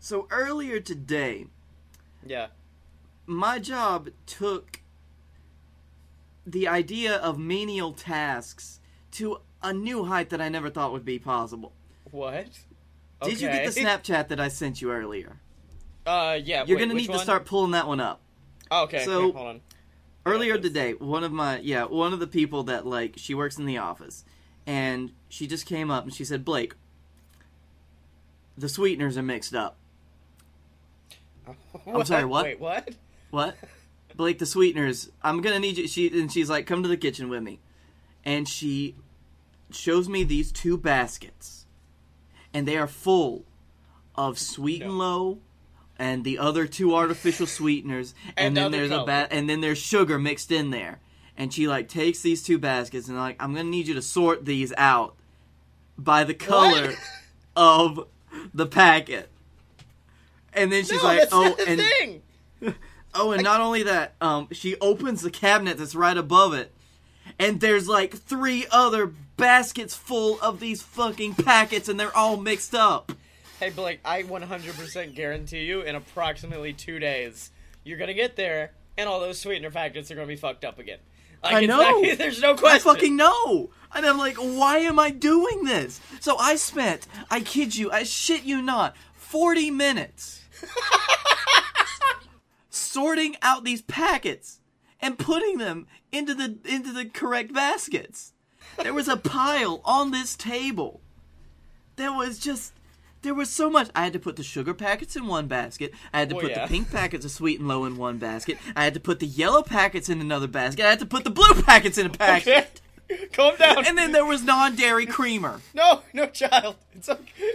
So earlier today, Yeah. my job took the idea of menial tasks to a new height that I never thought would be possible. What? Did you get the Snapchat that I sent you earlier? Uh, yeah. You're wait, gonna need to start pulling that one up. Oh, okay. So- okay, hold on. Earlier this. today, one of my yeah, one of the people that like she works in the office, and she just came up and she said, "Blake, the sweeteners are mixed up." What? I'm sorry, what? Wait, what? What? Blake, the sweeteners. I'm gonna need you. She and she's like, "Come to the kitchen with me," and she shows me these two baskets, and they are full of sweet and low, and the other two artificial sweeteners, and, And then there's a ba- and then there's sugar mixed in there. And she like takes these two baskets and like, I'm gonna need you to sort these out by the color of the packet. And then she's no, like, "Oh, and thing. Oh, and not only that, um, she opens the cabinet that's right above it, and there's like three other baskets full of these fucking packets, and they're all mixed up. Hey, Blake, I 100% guarantee you in approximately two days, you're gonna get there, and all those sweetener packets are gonna be fucked up again. Like, I know. there's no question. I fucking know. And I'm like, why am I doing this? So I spent, I kid you, I shit you not, 40 minutes sorting out these packets and putting them into the into the correct baskets. There was a pile on this table. There was just there was so much. I had to put the sugar packets in one basket. I had to Well, put yeah. the pink packets of sweet and low in one basket. I had to put the yellow packets in another basket. I had to put the blue packets in a basket. Okay. Calm down. And then there was non-dairy creamer. No, no, child. It's okay.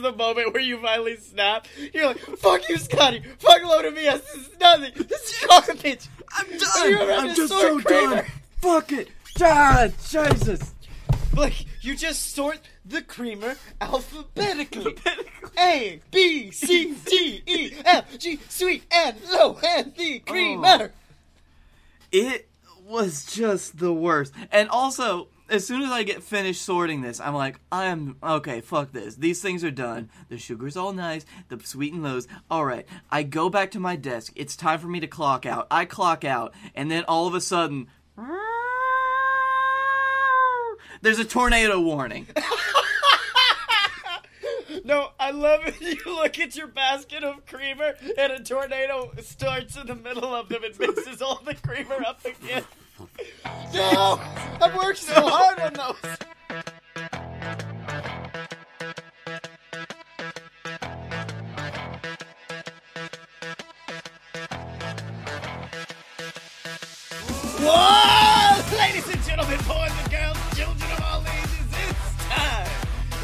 Is the moment where you finally snap. You're like, fuck you, Scottye. Fuck load of BS. This is nothing. This is garbage. I'm done. I'm just so creamer? done. Fuck it. God, Jesus. Like, you just sort the creamer alphabetically. A, B, C, D, E, F, G, sweet and low, and the creamer. Oh. It was just the worst. And also, as soon as I get finished sorting this, I'm like, I am okay. Fuck this. These things are done. The sugar's all nice. The sweet and lows. All right. I go back to my desk. It's time for me to clock out. I clock out, and then all of a sudden, there's a tornado warning. No, I love it. You look at your basket of creamer, and a tornado starts in the middle of them and mixes all the creamer up again. No! I've worked so hard on those. Whoa! Ladies and gentlemen, boys and girls, children of all ages, it's time!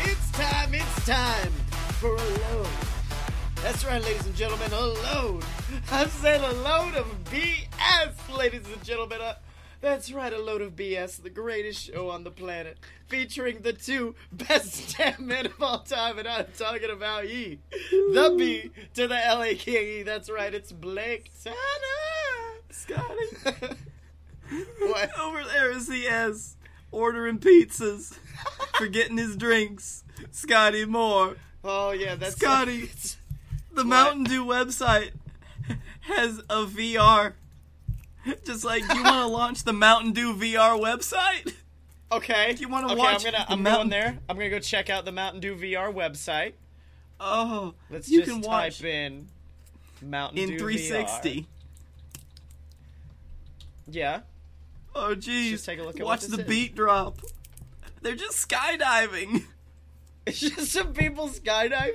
It's time, it's time for a load. That's right, ladies and gentlemen, a load. I've said a load of BS, ladies and gentlemen. Uh, that's right, a load of BS, the greatest show on the planet, featuring the two best damn men of all time, and I'm talking about ye, the B to the L A King E. That's right, it's Blake Tanner. Scottye. What? Over there is the S. Ordering pizzas. Forgetting his drinks. Scottye Moore. Oh yeah, that's Scottye. it's- The Mountain Dew website has a VR. Just like, do you want to launch the Mountain Dew VR website? Okay. you wanna okay, watch I'm gonna I'm Mountain- going there. I'm gonna go check out the Mountain Dew VR website. Oh, Let's you just can type in Mountain Dew. in Dew 360. VR. Yeah. Oh, jeez. just take a look at Watch the is. beat drop. They're just skydiving. It's just some people skydiving.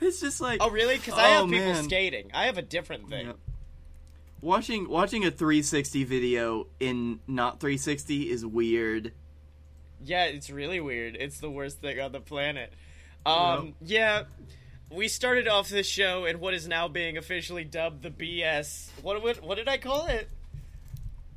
It's just like Oh really? Because I Oh, have people man. skating. I have a different thing. Yep. Watching watching a 360 video in not 360 is weird. Yeah, it's really weird. It's the worst thing on the planet. Um, yeah, we started off this show in what is now being officially dubbed the BS. What what, what did I call it?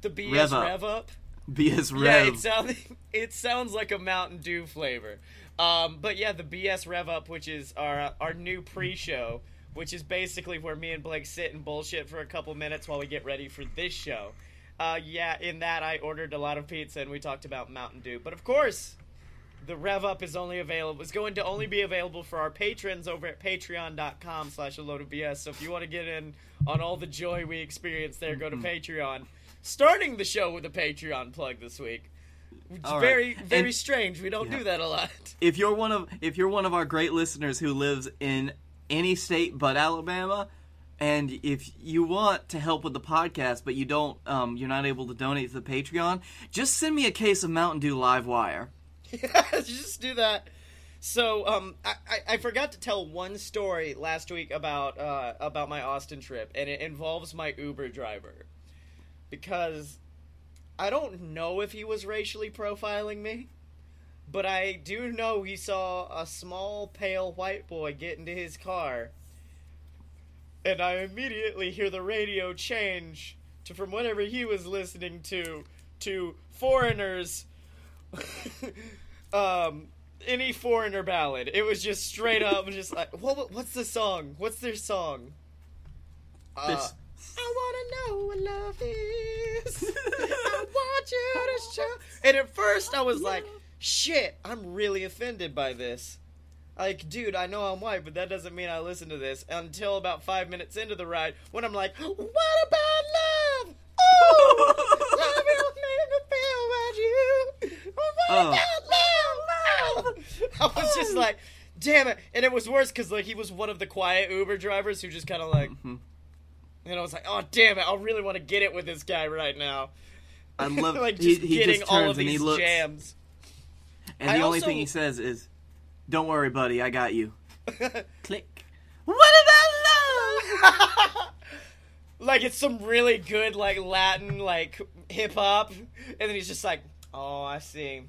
The BS Rev rev up. up. BS Yeah, Rev. it sounds it sounds like a Mountain Dew flavor. Um, but yeah, the BS Rev Up, which is our our new pre-show, which is basically where me and Blake sit and bullshit for a couple minutes while we get ready for this show. Uh, yeah, in that I ordered a lot of pizza and we talked about Mountain Dew. But of course, the rev up is only available is going to only be available for our patrons over at patreon.com slash a load of bs so if you want to get in on all the joy we experience there go to Mm-hmm. patreon starting the show with a patreon plug this week it's right. very very And- strange we don't Yeah. do that a lot if you're one of if you're one of our great listeners who lives in any state but Alabama, and if you want to help with the podcast but you don't, um, you're not able to donate to the Patreon, just send me a case of Mountain Dew Live Wire. just do that. So um, I, I, I forgot to tell one story last week about uh, about my Austin trip, and it involves my Uber driver. Because I don't know if he was racially profiling me, but I do know he saw a small pale white boy get into his car, and I immediately hear the radio change to from whatever he was listening to to foreigners. um any foreigner ballad. It was just straight up, just like, what? What's the song? What's their song? Uh, This- I wanna know what love is. I want you to show. And at first, I was like, shit, I'm really offended by this. Like, dude, I know I'm white, but that doesn't mean I listen to this. Until about five minutes into the ride, when I'm like, what about love? Oh, love will make me feel about you. What Oh. about love? I was just like, damn it. And it was worse because, like, he was one of the quiet Uber drivers who just kind of like, Mhm. and I was like, oh, damn it. I really want to get it with this guy right now. I love like, just he getting just all of he these looks, jams. And I the only also- thing he says is, "Don't worry, buddy, I got you." Click. What about love? like it's some really good like Latin like hip hop, and then he's just like, "Oh, I see,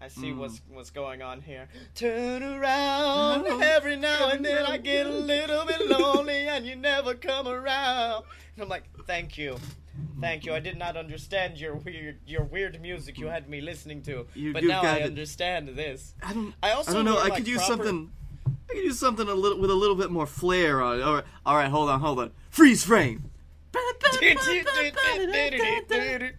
I see Mm. what's what's going on here." Turn around every now and then, I get a little bit lonely, and you never come around. And I'm like, "Thank you." Thank you. I did not understand your weird, your weird music you had me listening to, You- but now I it. understand this. I don't. I also I don't know. I like, could use proper- something. I could use something a little with a little bit more flair on it. All right, all right. Hold on, hold on. Freeze frame.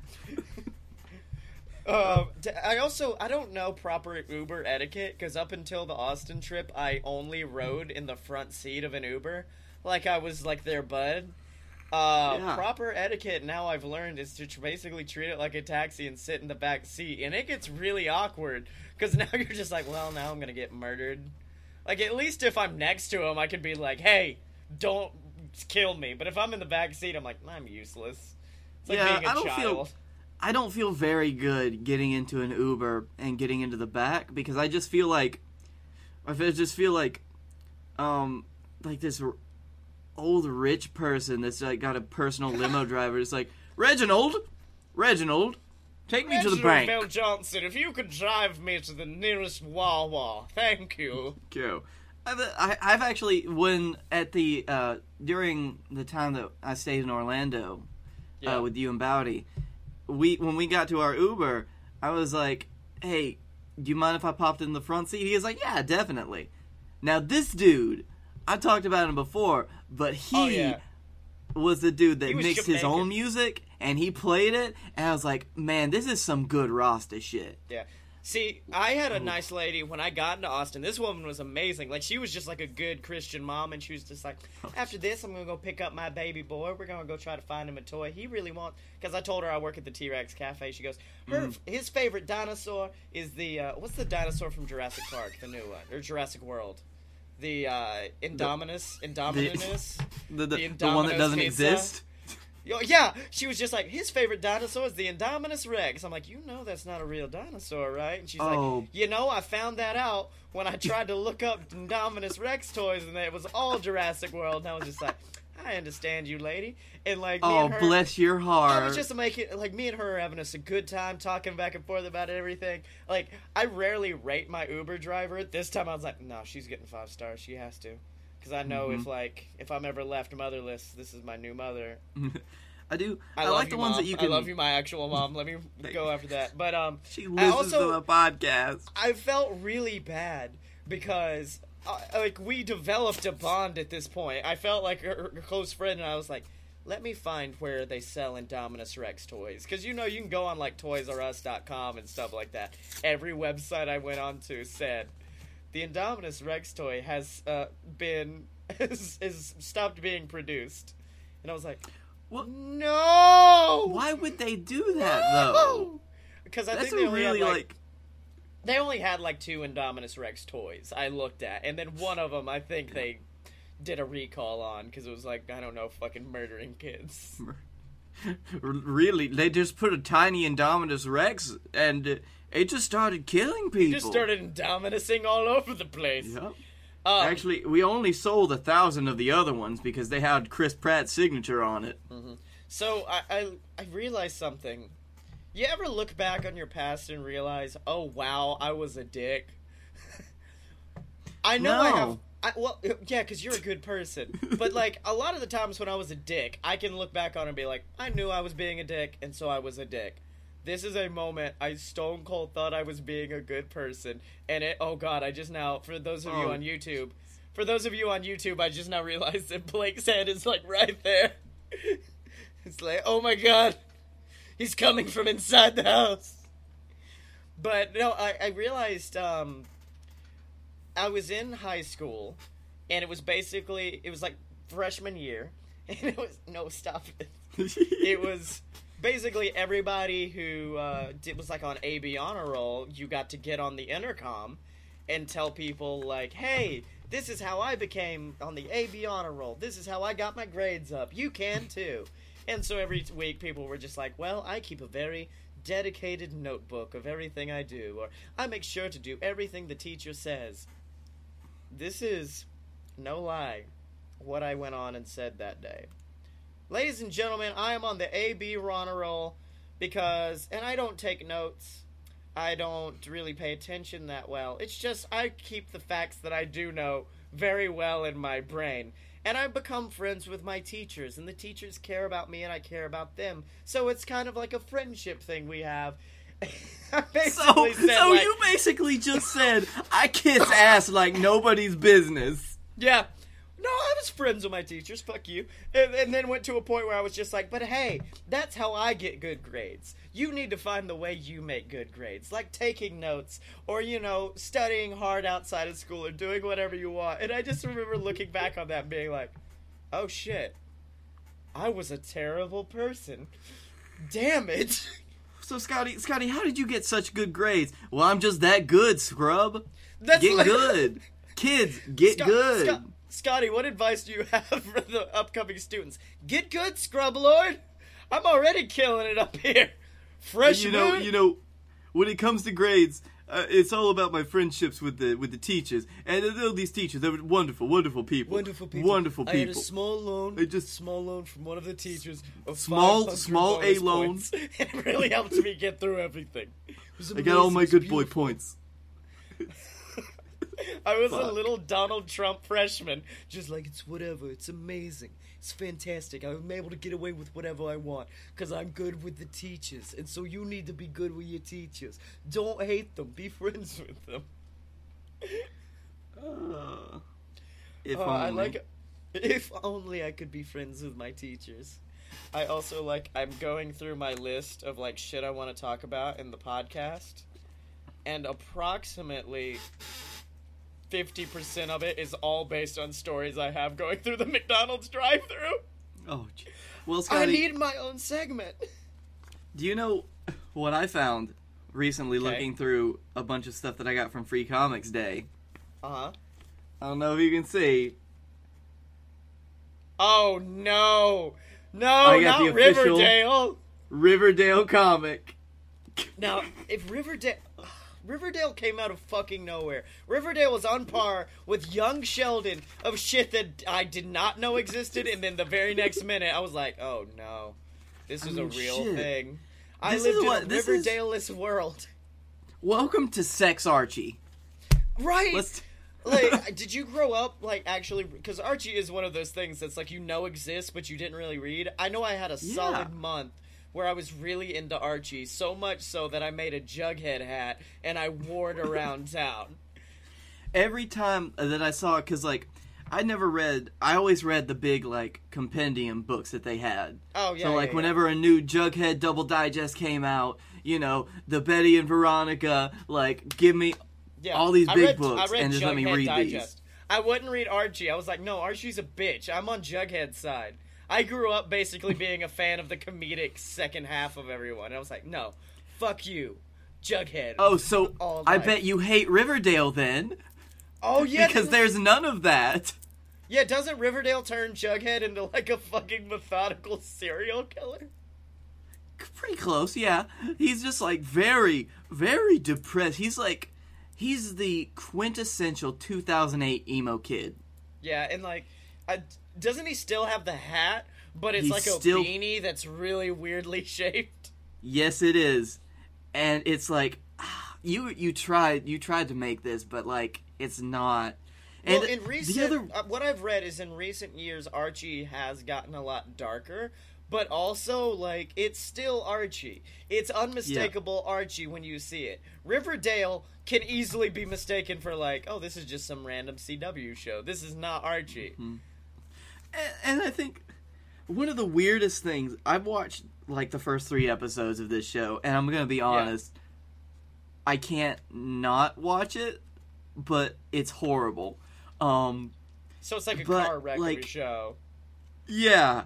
Um, d- I also I don't know proper Uber etiquette because up until the Austin trip, I only rode in the front seat of an Uber, like I was like their bud. Uh, Yeah. Proper etiquette now I've learned is to tr- basically treat it like a taxi and sit in the back seat, and it gets really awkward because now you're just like, well, now I'm gonna get murdered. Like at least if I'm next to him, I could be like, hey, don't kill me. But if I'm in the back seat, I'm like, I'm useless. It's like Yeah, being a I don't feel- I don't feel very good getting into an Uber and getting into the back because I just feel like I just feel like um like this r- old rich person that's like got a personal limo driver. It's like Reginald, Reginald, take me to the Reginald bank. Bell Johnson, if you could drive me to the nearest Wawa, thank you. Go. I've, I, I've actually when at the uh, during the time that I stayed in Orlando Yeah. uh, with you and Bowdy, we when we got to our Uber, I was like, "Hey, do you mind if I popped in the front seat?" He was like, "Yeah, definitely." Now this dude, I talked about him before, but he Oh, yeah. was the dude that mixed his own music and he played it, and I was like, "Man, this is some good Rasta shit." Yeah. See, I had a nice lady when I got into Austin. This woman was amazing. Like she was just like a good Christian mom, and she was just like, after this, I'm gonna go pick up my baby boy. We're gonna go try to find him a toy. He really wants because I told her I work at the T Rex Cafe. She goes, her his favorite dinosaur is the uh, what's the dinosaur from Jurassic Park, the new one or Jurassic World, the uh, Indominus, Indominus. The, the, The the one that doesn't pizza. exist. Yeah, she was just like, his favorite dinosaur is the Indominus Rex. I'm like, you know that's not a real dinosaur, right? And she's Oh. like, you know, I found that out when I tried to look up Indominus Rex toys, and it was all Jurassic World. And I was just like, I understand you, lady. And like, me Oh, and her, bless your heart. I was just making like me and her are having us a good time talking back and forth about everything. Like I rarely rate my Uber driver. This time I was like, no, she's getting five stars. She has to, because I know Mm-hmm. if like if I'm ever left motherless, this is my new mother. I do. I, I, like the ones that you can. I love you, my actual mom. Let me go after that. But um, She I listens also to the podcast. I felt really bad because uh, like we developed a bond at this point. I felt like her, her close friend, and I was like, let me find where they sell Indominus Rex toys. Because you know, you can go on like ToysRUs.com and stuff like that. Every website I went on to said the Indominus Rex toy has uh, been is, is stopped being produced, and I was like, well, no, Why would they do that though? Because I That's think they only really had, like, like. They only had like two Indominus Rex toys. I looked at, and then one of them I think they did a recall on because it was like I don't know, fucking murdering kids. really, they just put a tiny Indominus Rex and it just started killing people. It just started Indominusing all over the place. Yep. Um, Actually, we only sold a thousand of the other ones because they had Chris Pratt's signature on it. So I, I I realized something. You ever look back on your past and realize, oh wow, I was a dick. I know I have. I, well, uh, yeah, because you're a good person. but like a lot of the times when I was a dick, I can look back on and be like, I knew I was being a dick, and so I was a dick. This is a moment I stone cold thought I was being a good person, and it. Oh God, I just now for those of you Oh. on YouTube, for those of you on YouTube, I just now realized that Blake's head is like right there. It's like, oh my god, he's coming from inside the house. But no, I, I realized um, I was in high school, and it was basically it was like freshman year, and it was no stop it. It was basically everybody who uh, did was like on AB honor roll. You got to get on the intercom and tell people like, "Hey, this is how I became on the AB honor roll. This is how I got my grades up. You can too." And so every week people were just like, "Well, I keep a very dedicated notebook of everything I do, or I make sure to do everything the teacher says." This is no lie what I went on and said that day. Ladies and gentlemen, I am on the AB honor roll because, and I don't take notes. I don't really pay attention that well. It's just I keep the facts that I do know very well in my brain. And I've become friends with my teachers, and the teachers care about me, and I care about them. So it's kind of like a friendship thing we have. So, so like, you basically just said I kiss ass like nobody's business. Yeah. No, I was friends with my teachers. Fuck you. And, and then went to a point where I was just like, but hey, that's how I get good grades. You need to find the way you make good grades, like taking notes or, you know, studying hard outside of school or doing whatever you want. And I just remember looking back on that and being like, oh shit, I was a terrible person. Damn it. So Scottye, Scottye, how did you get such good grades? Well, I'm just that good, scrub. That's Get like- good, kids. Get Scott- good. Scott- Scottye, what advice do you have for the upcoming students? Get good, Scrub Lord. I'm already killing it up here. Fresh you know, you know, when it comes to grades, uh, it's all about my friendships with the with the teachers. And uh, these teachers, they were wonderful, wonderful people. Wonderful people. Wonderful people. I had a small loan. They just- small loan from one of the teachers. Of Small- small A loan. points. It really helped me get through everything. I got all my good boy points. I was a little Donald Trump freshman, just like it's whatever. It's amazing. It's fantastic. I'm able to get away with whatever I want because I'm good with the teachers, and so you need to be good with your teachers. Don't hate them. Be friends with them. Uh, if I only. like. If only I could be friends with my teachers. I also like. I'm going through my list of like shit I want to talk about in the podcast, and approximately fifty percent of it is all based on stories I have going through the McDonald's drive-through. Oh, gee. well, I need my own segment. do you know what I found recently Okay. looking through a bunch of stuff that I got from Free Comics Day? Uh huh. I don't know if you can see. Oh no, no, I got not the official- Riverdale. Riverdale comic. Now, if Riverdale Riverdale came out of fucking nowhere. Riverdale was on par with Young Sheldon of shit that I did not know existed, and then the very next minute I was like, "Oh no, this is I a mean, real shit. thing." I This lived is in a Riverdale-less world, Welcome to Sex Archie. right? Let's. like, did you grow up like actually? Because Archie is one of those things that's like you know exists, but you didn't really read. I know I had a Yeah. solid month where I was really into Archie, so much so that I made a Jughead hat and I wore it around town. every time that I saw, it, because like I never read. I always read the big like compendium books that they had. Oh yeah. so like yeah, yeah. whenever a new Jughead double digest came out, you know, the Betty and Veronica, like give me Yeah. all these I big read, books and just let me read Digest. these. I wouldn't read Archie. I was like, no, Archie's a bitch. I'm on Jughead's side. I grew up basically being a fan of the comedic second half of everyone. I was like, no, fuck you, Jughead. Oh, so I bet you hate Riverdale then, oh yeah, because there's none of that. yeah. Doesn't Riverdale turn Jughead into like a fucking methodical serial killer? Pretty close, yeah. He's just like very, very depressed. He's like, he's the quintessential 2008 emo kid. Yeah, and like, I, doesn't he still have the hat? But it's He's like a still- beanie that's really weirdly shaped. Yes, it is, and it's like ah, you you tried you tried to make this, but like it's not. And well, in recent, the other uh, what I've read is in recent years, Archie has gotten a lot darker, but also like it's still Archie. It's unmistakable Archie when you see it. Riverdale can easily be mistaken for like, oh, this is just some random CW show. This is not Archie. Mm-hmm. And, and I think one of the weirdest things I've watched like the first three episodes of this show, and I'm gonna be honest, I can't not watch it, but it's horrible. Um, So it's like a But, car wreck like- show. Yeah,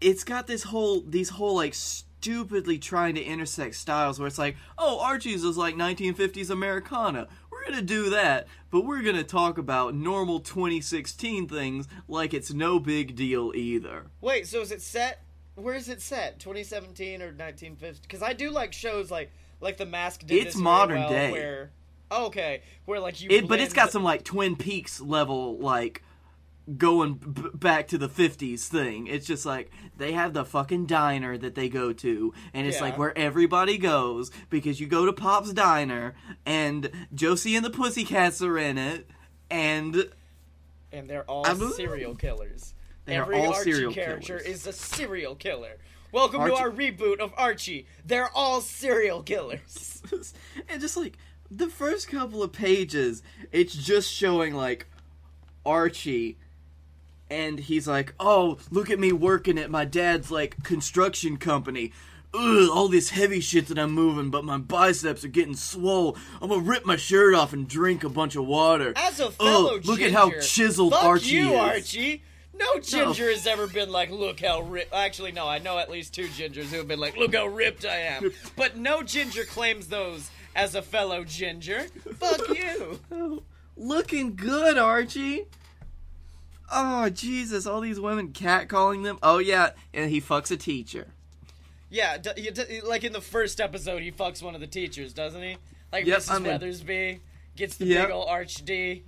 it's got this whole these whole like stupidly trying to intersect styles where it's like, oh, Archie's is like 1950s Americana. We're gonna do that, but we're gonna talk about normal 2016 things like it's no big deal either. Wait, so is it set? Where is it set? 2017 or 1950? Because I do like shows like like The Mask. Did It's modern well, day. Where oh, okay, where like you. It, but it's got blend- some like Twin Peaks level like going b- back to the 50s thing. It's just like they have the fucking diner that they go to and it's Yeah. like where everybody goes because you go to Pop's diner and Josie and the Pussycats are in it and and they're all I'm- serial killers. They are Every all Archie serial character killers. is a serial killer. Welcome Archie- to our reboot of Archie. They're all serial killers. and just like the first couple of pages it's just showing like Archie and he's like, "Oh, look at me working at my dad's like construction company. Ugh, all this heavy shit that I'm moving, but my biceps are getting swole. I'm gonna rip my shirt off and drink a bunch of water. As a fellow Ugh, look ginger, at how chiseled fuck Archie you, is. Archie. No ginger has ever been like, look how ripped. Actually, no, I know at least two gingers who have been like, look how ripped I am. But no ginger claims those as a fellow ginger. Fuck you. Looking good, Archie. Oh Jesus! All these women catcalling them. Oh yeah, and he fucks a teacher. Yeah, d- d- like in the first episode, he fucks one of the teachers, doesn't he? Like Yep, Mrs. In. Weathersby gets the Yep. big ol' Arch D.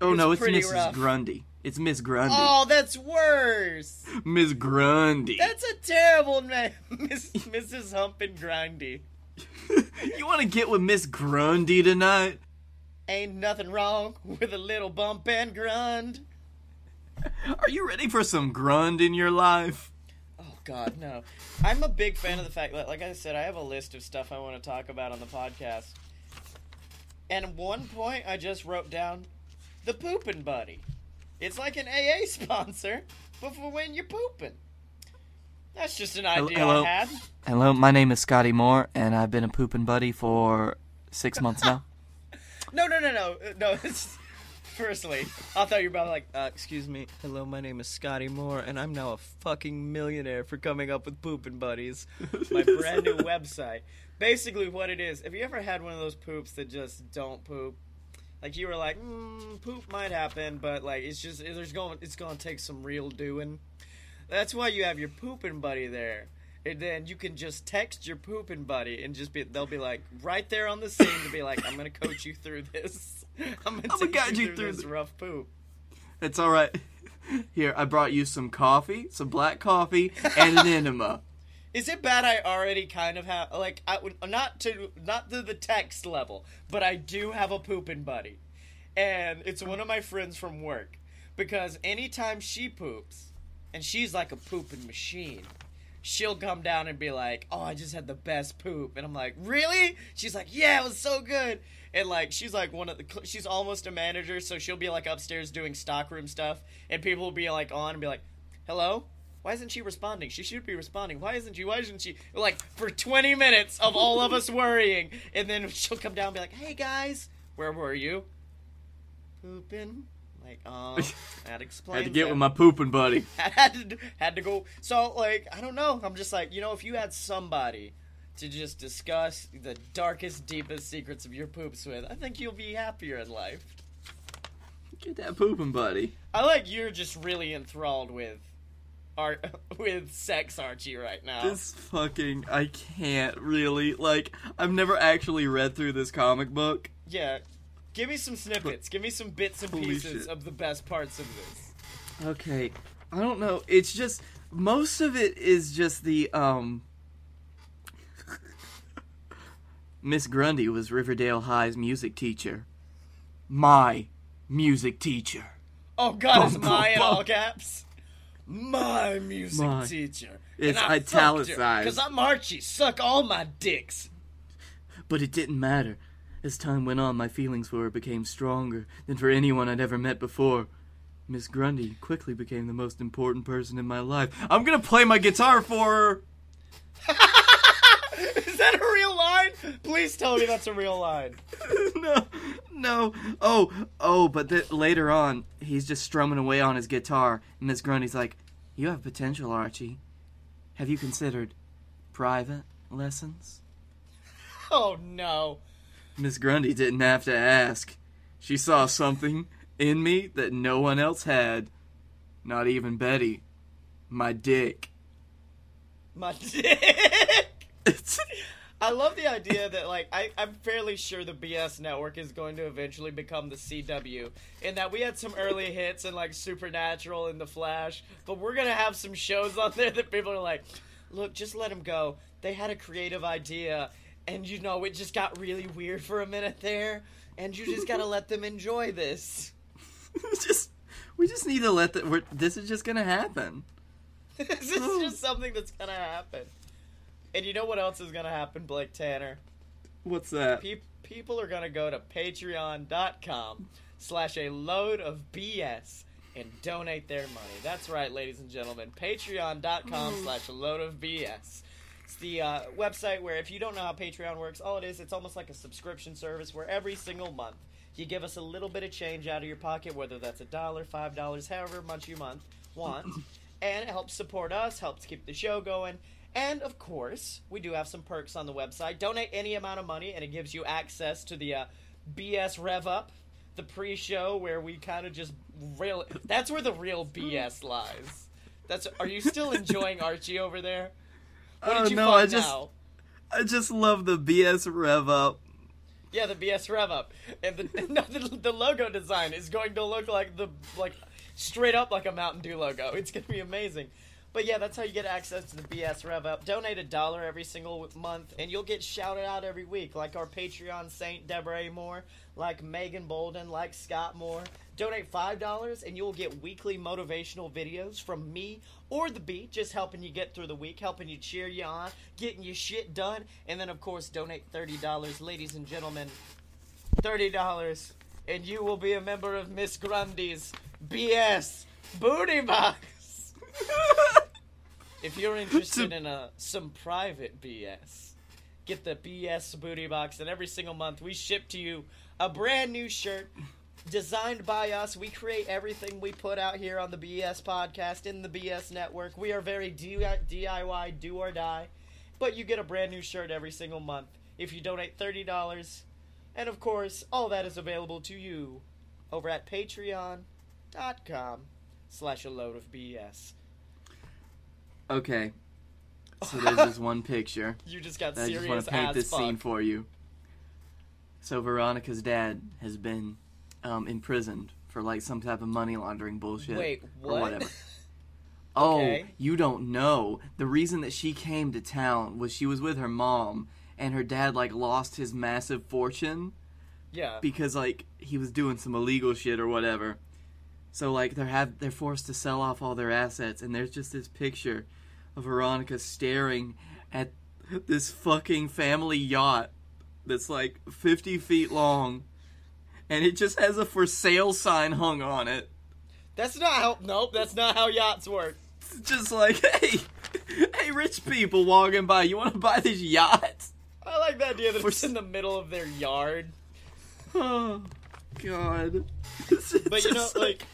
Oh It's no, it's Mrs. rough. Grundy. It's Miss Grundy. Oh, that's worse. Miss Grundy. That's a terrible name, Miss, Mrs. Hump and Grindy. you want to get with Miss Grundy tonight? Ain't nothing wrong with a little bump and grund. Are you ready for some grund in your life? Oh God, no. I'm a big fan of the fact that, like I said, I have a list of stuff I want to talk about on the podcast. And one point, I just wrote down the pooping buddy. It's like an AA sponsor, but for when you're pooping. That's just an idea hello? I had. Hello, my name is Scottye Moore, and I've been a pooping buddy for six months now. No, no, no, no, uh, no. It's, firstly, I thought you were about to like, uh, excuse me. Hello, my name is Scottye Moore, and I'm now a fucking millionaire for coming up with pooping buddies, my brand new website. Basically, what it is. Have you ever had one of those poops that just don't poop? Like you were like, mm, poop might happen, but like it's just there's going it's going to take some real doing. That's why you have your pooping buddy there. And then you can just text your pooping buddy and just be they'll be like right there on the scene to be like, I'm gonna coach you through this. I'm gonna I'm gonna guide you you through, through this rough poop. It's all right. Here, I brought you some coffee, some black coffee, and an enema. Is it bad I already kind of have like I would not to not to the text level, but I do have a pooping buddy. And it's one of my friends from work because anytime she poops, and she's like a pooping machine. she'll come down and be like, "Oh, I just had the best poop," and I'm like, "Really?" She's like, "Yeah, it was so good." And like, she's like one of the, she's almost a manager, so she'll be like upstairs doing stockroom stuff, and people will be like on and be like, "Hello." Why isn't she responding? She should be responding. Why isn't she? Why isn't she? Like for 20 minutes of all of us worrying, and then she'll come down and be like, "Hey guys, where were you?" Pooping. Like, oh, that explains. Had to get it with my pooping buddy. had to had to go. So like I don't know. I'm just like you know if you had somebody to just discuss the darkest, deepest secrets of your poops with, I think you'll be happier in life. Get that pooping buddy. I like you're just really enthralled with art with sex Archie right now. This fucking I can't really like I've never actually read through this comic book. yeah. Give me some snippets. Give me some bits and Holy pieces shit. of the best parts of this. Okay. I don't know. It's just most of it is just the um Miss Grundy was Riverdale High's music teacher. My music teacher. Oh God, it's my in all caps. My music My. teacher. It's and I italicized. Because I'm Archie. Suck all my dicks. But it didn't matter. As time went on, my feelings for her became stronger than for anyone I'd ever met before. Miss Grundy quickly became the most important person in my life. I'm gonna play my guitar for her. Is that a real line? Please tell me that's a real line. no, no. Oh, oh, but th- later on, he's just strumming away on his guitar, and Miss Grundy's like, You have potential, Archie. Have you considered private lessons? Oh no. Miss Grundy didn't have to ask. She saw something in me that no one else had. Not even Betty. My dick. My dick. I love the idea that like I, I'm fairly sure the BS network is going to eventually become the CW. In that we had some early hits and like Supernatural and The Flash, but we're gonna have some shows on there that people are like, look, just let them go. They had a creative idea, and you know it just got really weird for a minute there, and you just gotta let them enjoy this. just we just need to let. We're, this is just gonna happen. this is oh. just something that's gonna happen. And you know what else is gonna happen, Blake Tanner? What's that? Pe- people are gonna go to patreon.com slash a load of BS and donate their money. That's right, ladies and gentlemen. Patreon.com slash a load of BS. It's the uh, website where if you don't know how Patreon works, all it is, it's almost like a subscription service where every single month you give us a little bit of change out of your pocket, whether that's a dollar, five dollars, however much you month want, and it helps support us, helps keep the show going. And of course, we do have some perks on the website. Donate any amount of money, and it gives you access to the uh, BS Rev Up, the pre-show where we kind of just real. That's where the real BS lies. That's. Are you still enjoying Archie over there? What oh did you no, find I just now? I just love the BS rev up. Yeah, the BS Rev Up, and the, no, the the logo design is going to look like the like straight up like a Mountain Dew logo. It's gonna be amazing. But yeah, that's how you get access to the BS Rev Up. Donate a dollar every single month, and you'll get shouted out every week, like our Patreon Saint Deborah Moore, like Megan Bolden, like Scott Moore. Donate five dollars, and you'll get weekly motivational videos from me or the beat, just helping you get through the week, helping you cheer you on, getting your shit done, and then of course donate thirty dollars, ladies and gentlemen, thirty dollars, and you will be a member of Miss Grundy's BS Booty Box. If you're interested in a some private BS, get the BS Booty Box, and every single month we ship to you a brand new shirt designed by us. We create everything we put out here on the BS podcast in the BS network. We are very DIY, do or die, but you get a brand new shirt every single month if you donate thirty dollars, and of course, all that is available to you over at Patreon.com slash a load of BS. Okay. So there's this one picture. You just got I just want to paint this fuck. scene for you. So Veronica's dad has been um, imprisoned for like some type of money laundering bullshit. Wait, Or what? whatever. Oh, you don't know. The reason that she came to town was she was with her mom, and her dad like lost his massive fortune yeah. because like he was doing some illegal shit or whatever. So like they're have they're forced to sell off all their assets, and there's just this picture of Veronica staring at this fucking family yacht that's like 50 feet long, and it just has a for sale sign hung on it. That's not how. Nope, that's not how yachts work. It's just like, hey, hey, rich people walking by, you want to buy this yacht? I like the idea that For it's in the middle of their yard. Oh, God. But you know, like,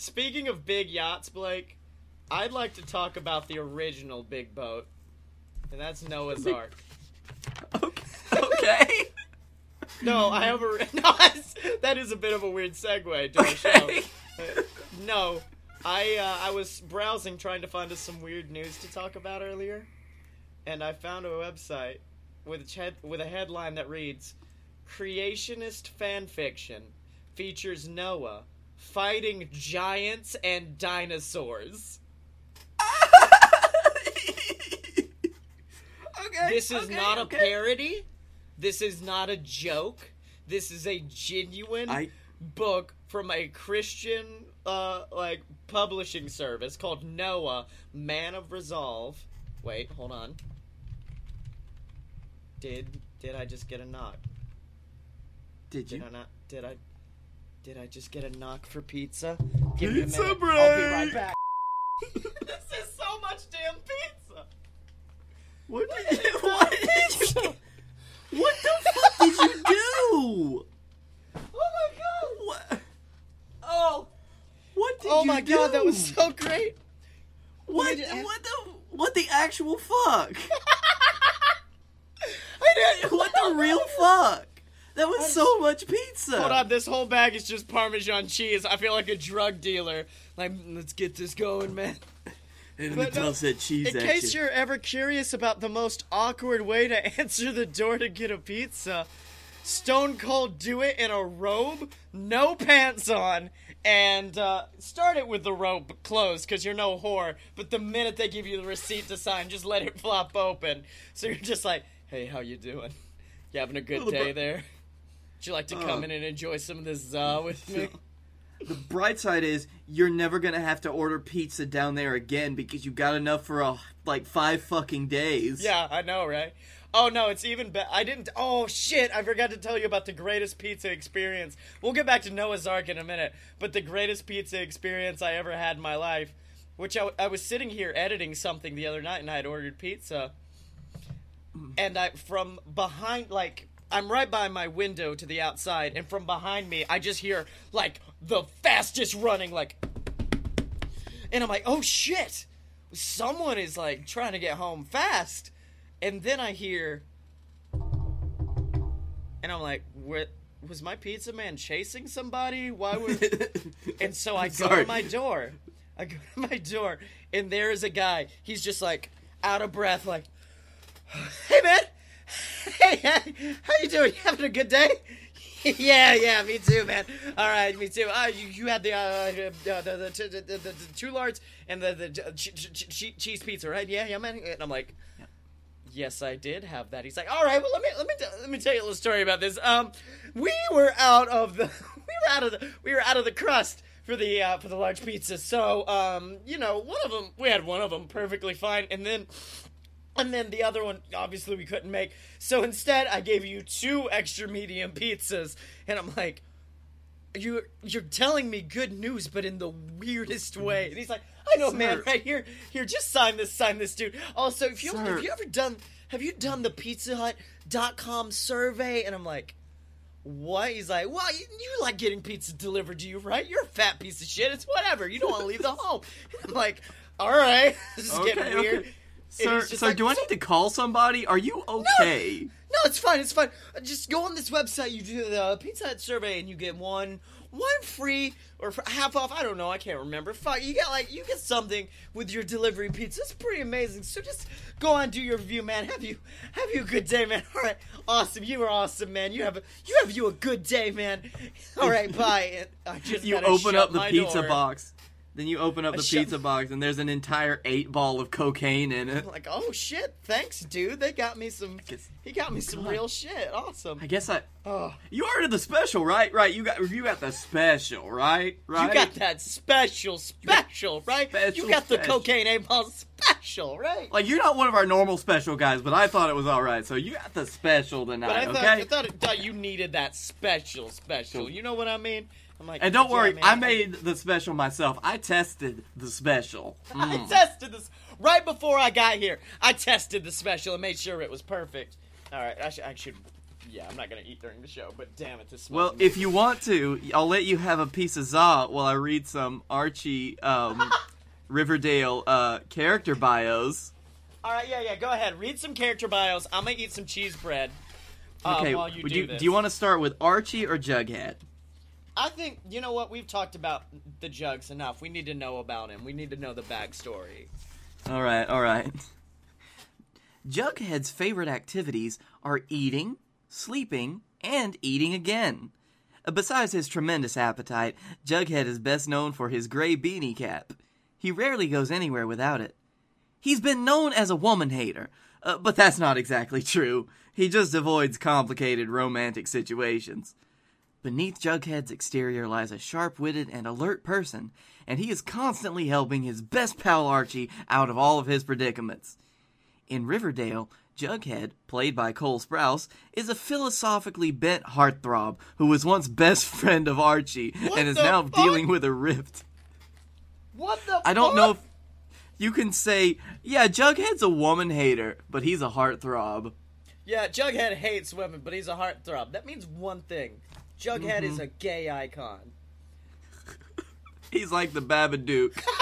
speaking of big yachts, Blake, I'd like to talk about the original big boat, and that's Noah's Ark. Okay. okay. No, I have a no. That is a bit of a weird segue to the show. Uh, no, I uh, I was browsing trying to find us some weird news to talk about earlier, and I found a website with a with a headline that reads "Creationist fan fiction features Noah fighting giants and dinosaurs." okay. This is okay, not a parody. This is not a joke. This is a genuine I book from a Christian uh like publishing service called Noah, Man of Resolve. Wait, hold on. Did did I just get a knock? did you? Did I not did I did I just get a knock for pizza? Give me a Pizza minute. break! I'll be right back. this is so much damn pizza. What did you? What did you? What the fuck did you do? Oh my god. What? Oh. What did Oh you my do? god, that was so great. What? did What the? What the actual fuck? I didn't. What the real fuck? That was so much pizza. Hold on, this whole bag is just Parmesan cheese. I feel like a drug dealer. Like, let's get this going, man. And But no, that cheese In case you. you're ever curious about the most awkward way to answer the door to get a pizza, Stone Cold do it in a robe, no pants on, and uh, start it with the robe closed because you're no whore. But the minute they give you the receipt to sign, just let it flop open. So you're just like, hey, how you doing? You having a good day there? Would you like to come Uh. in and enjoy some of this za with me? The bright side is you're never gonna have to order pizza down there again because you got enough for a, like five fucking days. Yeah, I know, right? Oh no, it's even better. I didn't. Oh shit! I forgot to tell you about the greatest pizza experience. We'll get back to Noah's Ark in a minute, but the greatest pizza experience I ever had in my life, which I, I was sitting here editing something the other night and I had ordered pizza, and I from behind like. I'm right by my window to the outside, and from behind me, I just hear like the fastest running, like, and I'm like, "Oh shit!" Someone is like trying to get home fast. And then I hear, and I'm like, "What was my pizza man chasing somebody? Why would?" and so I go Sorry. to my door. I go to my door, and there is a guy. He's just like out of breath, like, "Hey man, hey, how you doing? You having a good day?" yeah, yeah, me too, man. All right, me too. Uh, you, you had the uh, uh, the, the, the, the, two lards and the the che- che- che- cheese pizza, right? Yeah, yeah, man. And I'm like, yes, I did have that. He's like, all right, well, let me let me let me tell you a little story about this. Um, we were out of the we were out of the we were out of the crust for the uh, for the large pizza. So, um, you know, one of them we had one of them perfectly fine, and then. And then the other one, obviously, we couldn't make. So instead, I gave you two extra medium pizzas, and I'm like, you're, you're telling me good news, but in the weirdest way." And he's like, "I know, man. Right here, here, just sign this, sign this, dude." Also, if you Sir. have you ever done, have you done the Pizza Hut.com survey? And I'm like, "What?" He's like, "Well, you, you like getting pizza delivered to you, right? You're a fat piece of shit. It's whatever. You don't want to leave the home." I'm like, "All right, this is Okay, getting weird." okay. Sir, sir, like, do I need to call somebody? Are you okay? no, it's fine. It's fine. Uh, Just go on this website. You do the Pizza Hut survey, and you get one one free or half off. I don't know. I can't remember. Fuck, you get like you get something with your delivery pizza. It's pretty amazing. So just go on, do your review, man. Have you have you a good day, man. All right, awesome. You are awesome, man. You have a, you have you a good day, man. All right, bye. And I just You open up the pizza door. box, Then you open up the shut- pizza box and there's an entire eight ball of cocaine in it. I'm like, oh shit, thanks, dude. They got me some. guess- He got me some real shit. Awesome. I guess I. Oh, You ordered the special, right? Right. You got you got the special, right? Right. you got that special, special, right? special, you got the special. cocaine eight ball special, right? Like you're not one of our normal special guys, but I thought it was all right. So you got the special tonight, But I thought, okay? I thought, it, thought you needed that special, special. You know what I mean? Like, and don't worry, I made the special myself. I tested the special. I Mm. tested this right before I got here. I tested the special and made sure it was perfect. All right, I should. I should yeah, I'm not gonna eat during the show, but damn it, this smells. Well, amazing. if you want to, I'll let you have a piece of za while I read some Archie um, Riverdale uh, character bios. all right, yeah, yeah, go ahead. Read some character bios. I'm gonna eat some cheese bread. Uh, Okay, while you would do you do you want to start with Archie or Jughead? I think you know what we've talked about the Jugs enough. We need to know about him. We need to know the backstory. All right, all right. Jughead's favorite activities are eating, sleeping, and eating again. Besides his tremendous appetite, Jughead is best known for his gray beanie cap. He rarely goes anywhere without it. He's been known as a woman hater, uh, but that's not exactly true. He just avoids complicated romantic situations. Beneath Jughead's exterior lies a sharp witted and alert person, and he is constantly helping his best pal Archie out of all of his predicaments. In Riverdale, Jughead, played by Cole Sprouse, is a philosophically bent heartthrob who was once best friend of Archie What and is now fuck? dealing with a rift. What the? I don't know if you can say, yeah, Jughead's a woman hater, but he's a heartthrob. Yeah, Jughead hates women, but he's a heartthrob. That means one thing: Jughead is Mm-hmm. a gay icon. He's like the Babadook.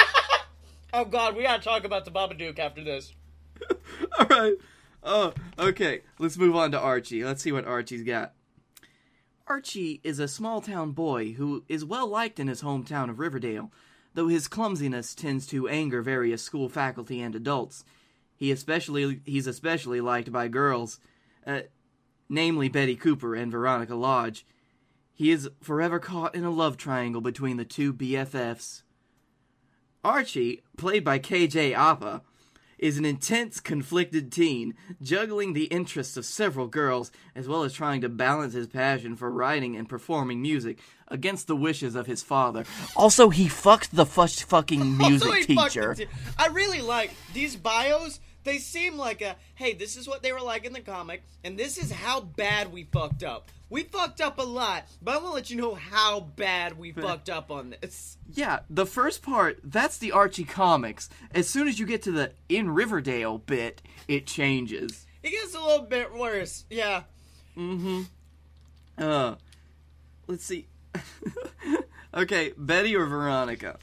Oh God, we gotta talk about the Babadook after this. All right. Oh, okay. Let's move on to Archie. Let's see what Archie's got. Archie is a small town boy who is well liked in his hometown of Riverdale, though his clumsiness tends to anger various school faculty and adults. He especially he's especially liked by girls, uh, namely Betty Cooper and Veronica Lodge. He is forever caught in a love triangle between the two BFFs. Archie, played by KJ Apa, is an intense, conflicted teen, juggling the interests of several girls, as well as trying to balance his passion for writing and performing music against the wishes of his father. Also, he fucked the fush fucking music Also, fucked teacher. te- I really like these bios. They seem like a hey, this is what they were like in the comic, and this is how bad we fucked up. We fucked up a lot, but I want to let you know how bad we fucked up on this. Yeah, the first part, that's the Archie comics. As soon as you get to the in Riverdale bit, it changes. It gets a little bit worse. Yeah. Mm hmm. Uh, let's see. okay, Betty or Veronica?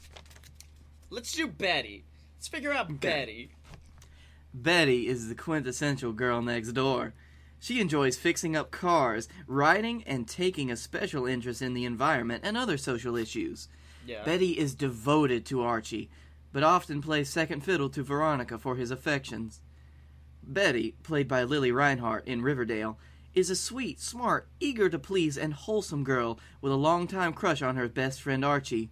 Let's do Betty. Let's figure out Betty. Betty is the quintessential girl next door. She enjoys fixing up cars, writing, and taking a special interest in the environment and other social issues. Yeah. Betty is devoted to Archie, but often plays second fiddle to Veronica for his affections. Betty, played by Lili Reinhart in Riverdale, is a sweet, smart, eager to please, and wholesome girl with a long-time crush on her best friend Archie.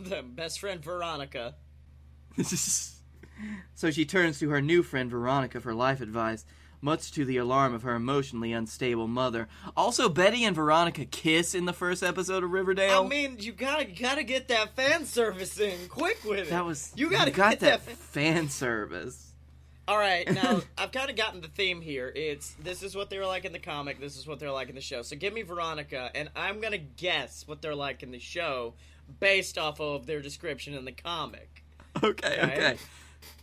the best friend Veronica. so she turns to her new friend Veronica for life advice, much to the alarm of her emotionally unstable mother. Also, Betty and Veronica kiss in the first episode of Riverdale. I mean, you gotta gotta get that fan service in quick with it. that was you gotta got get that that. fan service. All right, now I've kind of gotten the theme here. It's this is what they were like in the comic. This is what they're like in the show. So give me Veronica, and I'm gonna guess what they're like in the show based off of their description in the comic. Okay, Okay. okay.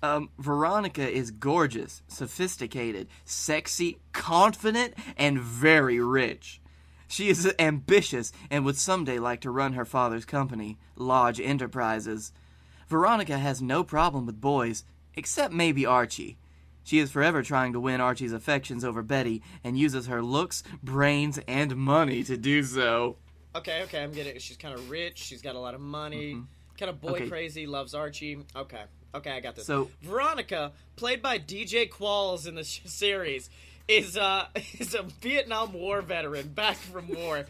Um, Veronica is gorgeous, sophisticated, sexy, confident, and very rich. She is ambitious and would someday like to run her father's company, Lodge Enterprises. Veronica has no problem with boys, except maybe Archie. She is forever trying to win Archie's affections over Betty and uses her looks, brains, and money to do so. Okay, okay, I'm getting it. She's kind of rich. She's got a lot of money. Kind of boy Okay. crazy. Loves Archie. Okay, okay, I got this. So- Veronica, played by DJ Qualls in the sh- series, is uh is a Vietnam War veteran back from war.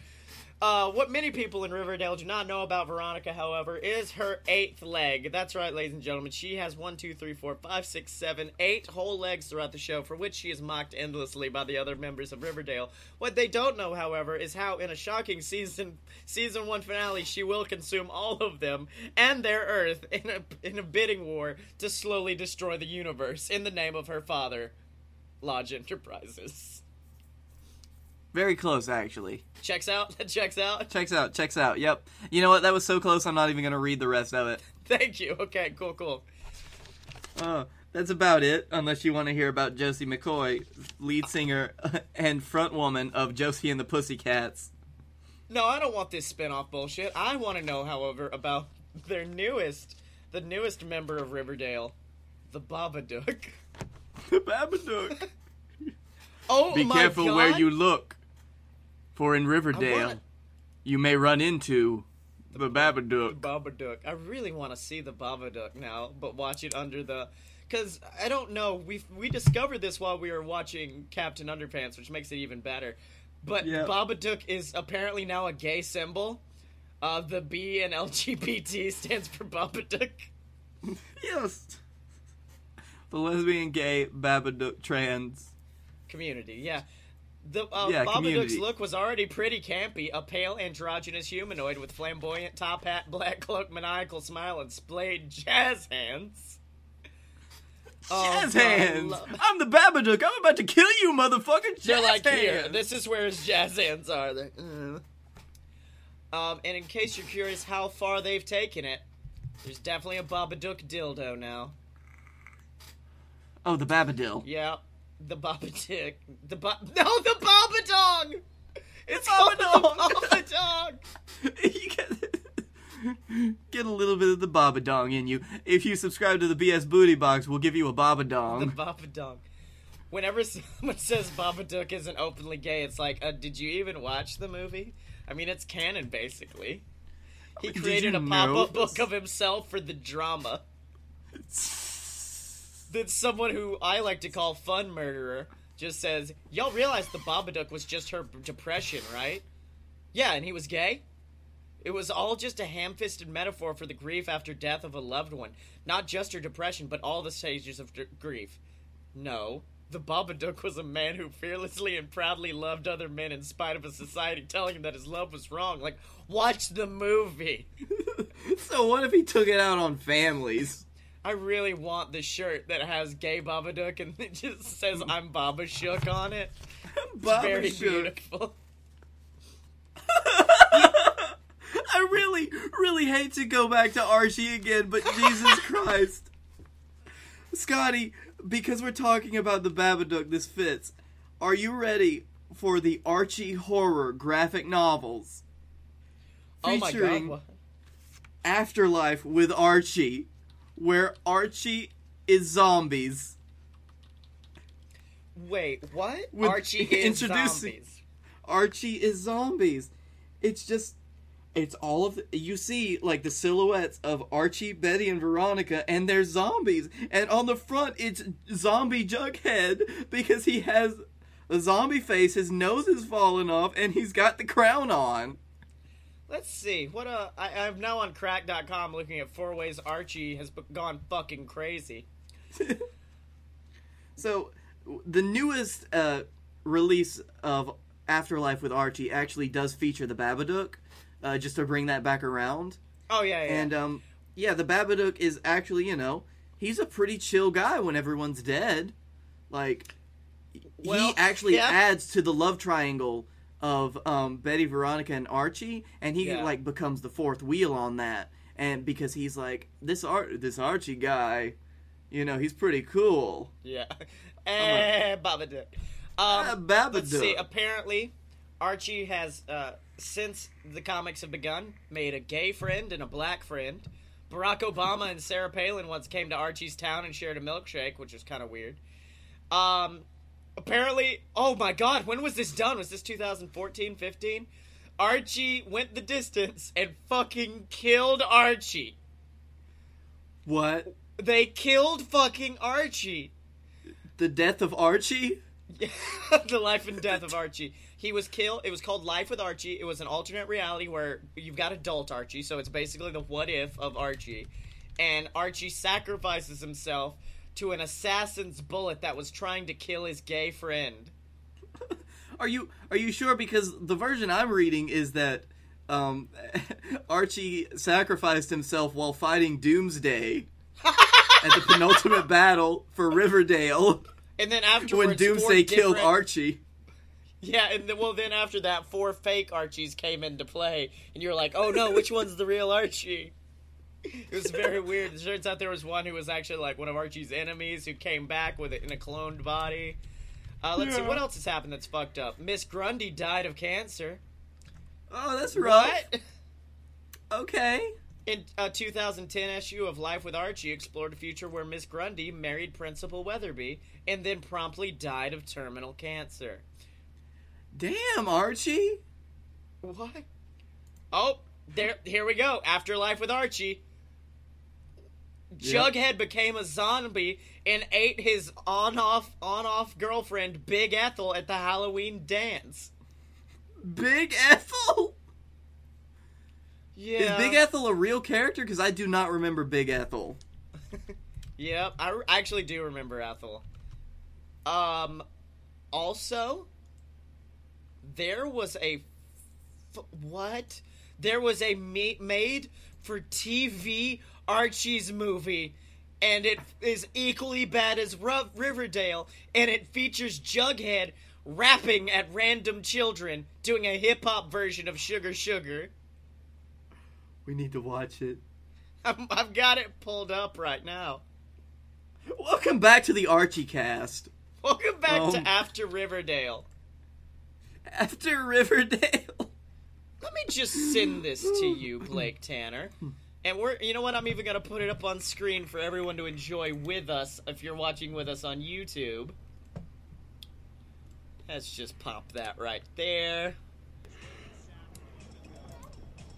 Uh, what many people in Riverdale do not know about Veronica, however, is her eighth leg. That's right, ladies and gentlemen. She has one, two, three, four, five, six, seven, eight whole legs throughout the show, for which she is mocked endlessly by the other members of Riverdale. What they don't know, however, is how in a shocking season season one finale, she will consume all of them and their Earth in a in a bidding war to slowly destroy the universe in the name of her father, Lodge Enterprises. Very close, actually. Checks out. That checks out. Checks out, checks out. Yep. You know what? That was so close. I'm not even gonna read the rest of it. Thank you. Okay, cool, cool. Uh, that's about it. Unless you want to hear about Josie McCoy, lead singer and frontwoman of Josie and the Pussycats. No, I don't want this spin-off bullshit. I want to know, however, about their newest, the newest member of Riverdale, the Babadook. The Babadook. Oh Be my careful God. where you look, for in Riverdale, wanna- you may run into the Babadook. Babadook. I really want to see the Babadook now, but watch it under the. Because I don't know, we we discovered this while we were watching Captain Underpants, which makes it even better. But. Babadook is apparently now a gay symbol. Uh, the B in LGBT stands for Babadook. Yes. The lesbian, gay, Babadook, trans. Community, yeah. The uh, Yeah, Babadook's look was already pretty campy. A pale androgynous humanoid with flamboyant top hat, black cloak, maniacal smile, and splayed jazz hands. Oh, Jazz I hands! I'm the Babadook! I'm about to kill you, motherfucker! Jazz They're like hands! here. This is where his jazz hands are. "Mm." Um, and in case you're curious how far they've taken it, there's definitely a Babadook dildo now. Oh, the Babadil. Yeah, the Babadook. The ba- no, the Babadong. It's called the Babadong. you get, get a little bit of the Babadong in you. If you subscribe to the BS Booty Box, we'll give you a Babadong. The Babadong. Whenever someone says Babadook isn't openly gay, it's like, uh, did you even watch the movie? I mean, it's canon basically. He created a pop-up book of himself for the drama. That someone who I like to call fun murderer just says, "Y'all realize the Babadook was just her depression, right? Yeah, and he was gay. It was all just a ham-fisted metaphor for the grief after death of a loved one, not just her depression, but all the stages of grief. No." The Babadook was a man who fearlessly and proudly loved other men in spite of a society telling him that his love was wrong. Like, watch the movie. so what if he took it out on families? I really want the shirt that has gay Babadook and it just says I'm Baba Shook on it. It's very beautiful. I really, really hate to go back to Archie again, but Jesus Christ. Scottye, because we're talking about the Babadook, this fits. Are you ready for the Archie horror graphic novels? Oh my god. Featuring what- Afterlife with Archie, where Archie is zombies. Wait, what? With- Archie is introducing- zombies. Archie is zombies. It's just it's all of the, you see like the silhouettes of Archie, Betty, and Veronica, and they're zombies. And on the front, it's zombie Jughead because he has a zombie face. His nose is fallen off, and he's got the crown on. Let's see. What uh I, I'm now on crack.com looking at four ways Archie has gone fucking crazy. So, the newest uh, release of Afterlife with Archie actually does feature the Babadook, uh, just to bring that back around. Oh yeah, yeah. And um, yeah, the Babadook is actually, you know, he's a pretty chill guy when everyone's dead. Like, Well, he actually yeah. adds to the love triangle of um, Betty, Veronica, and Archie, and he Yeah. like becomes the fourth wheel on that. And because he's like this Ar- this Archie guy, you know, he's pretty cool. yeah. Eh, Babadook. Ah, Um, Babadook. Let's see. Apparently, Archie has, uh, since the comics have begun, made a gay friend and a black friend. Barack Obama and Sarah Palin once came to Archie's town and shared a milkshake, which was kind of weird. Um, apparently, oh my god, when was this done? Was this 2014, 15? Archie went the distance and fucking killed Archie. What? They killed fucking Archie. The death of Archie? the life and death of Archie. He was killed. It was called Life with Archie. It was an alternate reality where you've got adult Archie, so it's basically the what if of Archie. And Archie sacrifices himself to an assassin's bullet that was trying to kill his gay friend. Are you are you sure? Because the version I'm reading is that um, Archie sacrificed himself while fighting Doomsday at the penultimate battle for Riverdale And then afterwards, when Doomsday killed different- Archie. Yeah, and then, well, then after that, four fake Archies came into play, and you're like, oh no, which one's the real Archie? It was very weird. It turns out there was one who was actually like one of Archie's enemies who came back with it in a cloned body. Uh, let's see what else has happened that's fucked up. Miss Grundy died of cancer. Oh, that's right. Okay. In a 2010 issue of Life with Archie explored a future where Miss Grundy married Principal Weatherby and then promptly died of terminal cancer. Damn, Archie. What? Oh, there. Here we go. Afterlife with Archie. Yep. Jughead became a zombie and ate his on-off on-off girlfriend Big Ethel at the Halloween dance. Big Ethel. Yeah. Is Big Ethel a real character? Because I do not remember Big Ethel. Yep, I re- actually do remember Ethel. Um, also, there was a f- what? There was a ma- made for TV Archie's movie, and it is equally bad as Ru- Riverdale, and it features Jughead rapping at random children doing a hip hop version of Sugar Sugar. We need to watch it. I'm, I've got it pulled up right now. Welcome back to the Archie cast. Welcome back Um, to After Riverdale. After Riverdale. Let me just send this to you, Blake Tanner. And we're you know what, I'm even gonna put it up on screen for everyone to enjoy with us if you're watching with us on YouTube. Let's just pop that right there.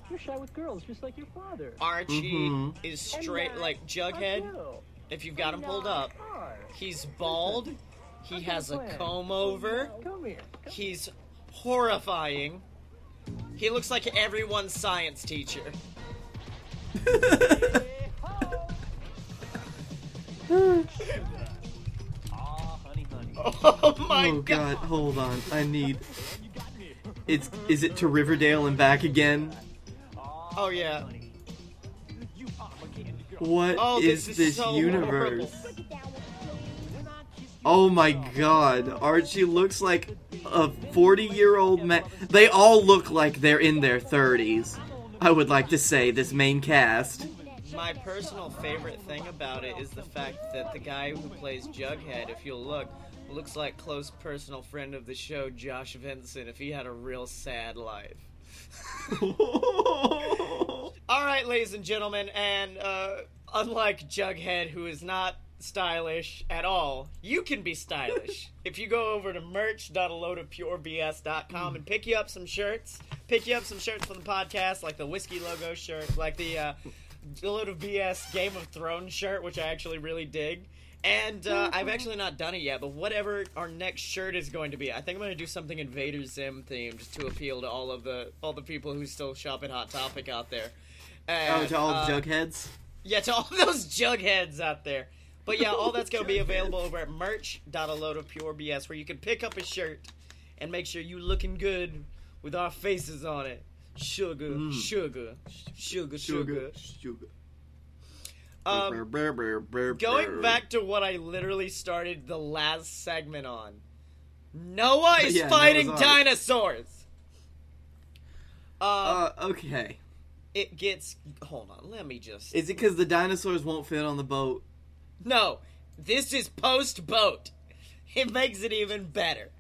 You're shy with girls, just like your father. Archie Mhm. is straight like Jughead. If you've got him pulled up, he's bald. He has a comb over. Come here. He's horrifying. He looks like everyone's science teacher. Aw, honey, honey. Oh my oh god. god, hold on. I need It's is it to Riverdale and back again? Oh yeah. You are my candy girl. What is Oh, this is this so universe? horrible. Oh my god, Archie looks like a 40 year old man. They all look like they're in their 30s. I would like to say, this main cast. My personal favorite thing about it is the fact that the guy who plays Jughead, if you'll look, looks like close personal friend of the show, Josh Vincent, if he had a real sad life. All right, ladies and gentlemen, and uh, unlike Jughead, who is not stylish at all, you can be stylish if you go over to merch.aloadofpurebs.com and pick you up some shirts. Pick you up some shirts for the podcast, like the whiskey logo shirt, like the uh, a load of BS Game of Thrones shirt, which I actually really dig. And uh, I've actually not done it yet, but whatever our next shirt is going to be, I think I'm going to do something Invader Zim themed to appeal to all of the all the people who still shop at Hot Topic out there. Oh, to all uh, the Jugheads? yeah, to all those jugheads out there. But yeah, all that's going to be available over at merch.aloadofpurebs, where you can pick up a shirt and make sure you looking good with our faces on it. Sugar, sugar, sugar, sugar. Sugar. Um, going back to what I literally started the last segment on. Noah is Yeah, fighting Noah's dinosaurs. Um, Uh, okay. it gets. Hold on, let me just. Is it because the dinosaurs won't fit on the boat? No, this is post boat. It makes it even better.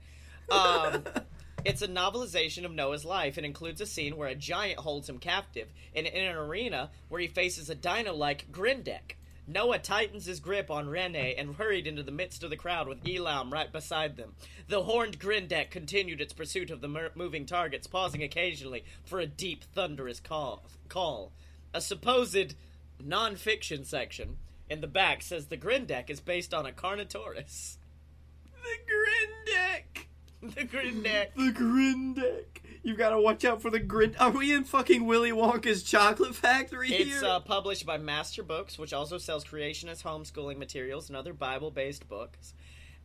Um, it's a novelization of Noah's life. It includes a scene where a giant holds him captive and in an arena where he faces a dino like Grindeck. Noah tightens his grip on Rene and hurried into the midst of the crowd with Elam right beside them. The horned Grindeck continued its pursuit of the mer- moving targets, pausing occasionally for a deep, thunderous call. call. A supposed non-fiction section in the back says the Grindeck is based on a Carnotaurus. The Grindeck! the Grindeck. The Grindeck. You've gotta watch out for the Grin. Are we in fucking Willy Wonka's chocolate factory It's here? uh, published by Master Books, which also sells creationist homeschooling materials and other Bible-based books.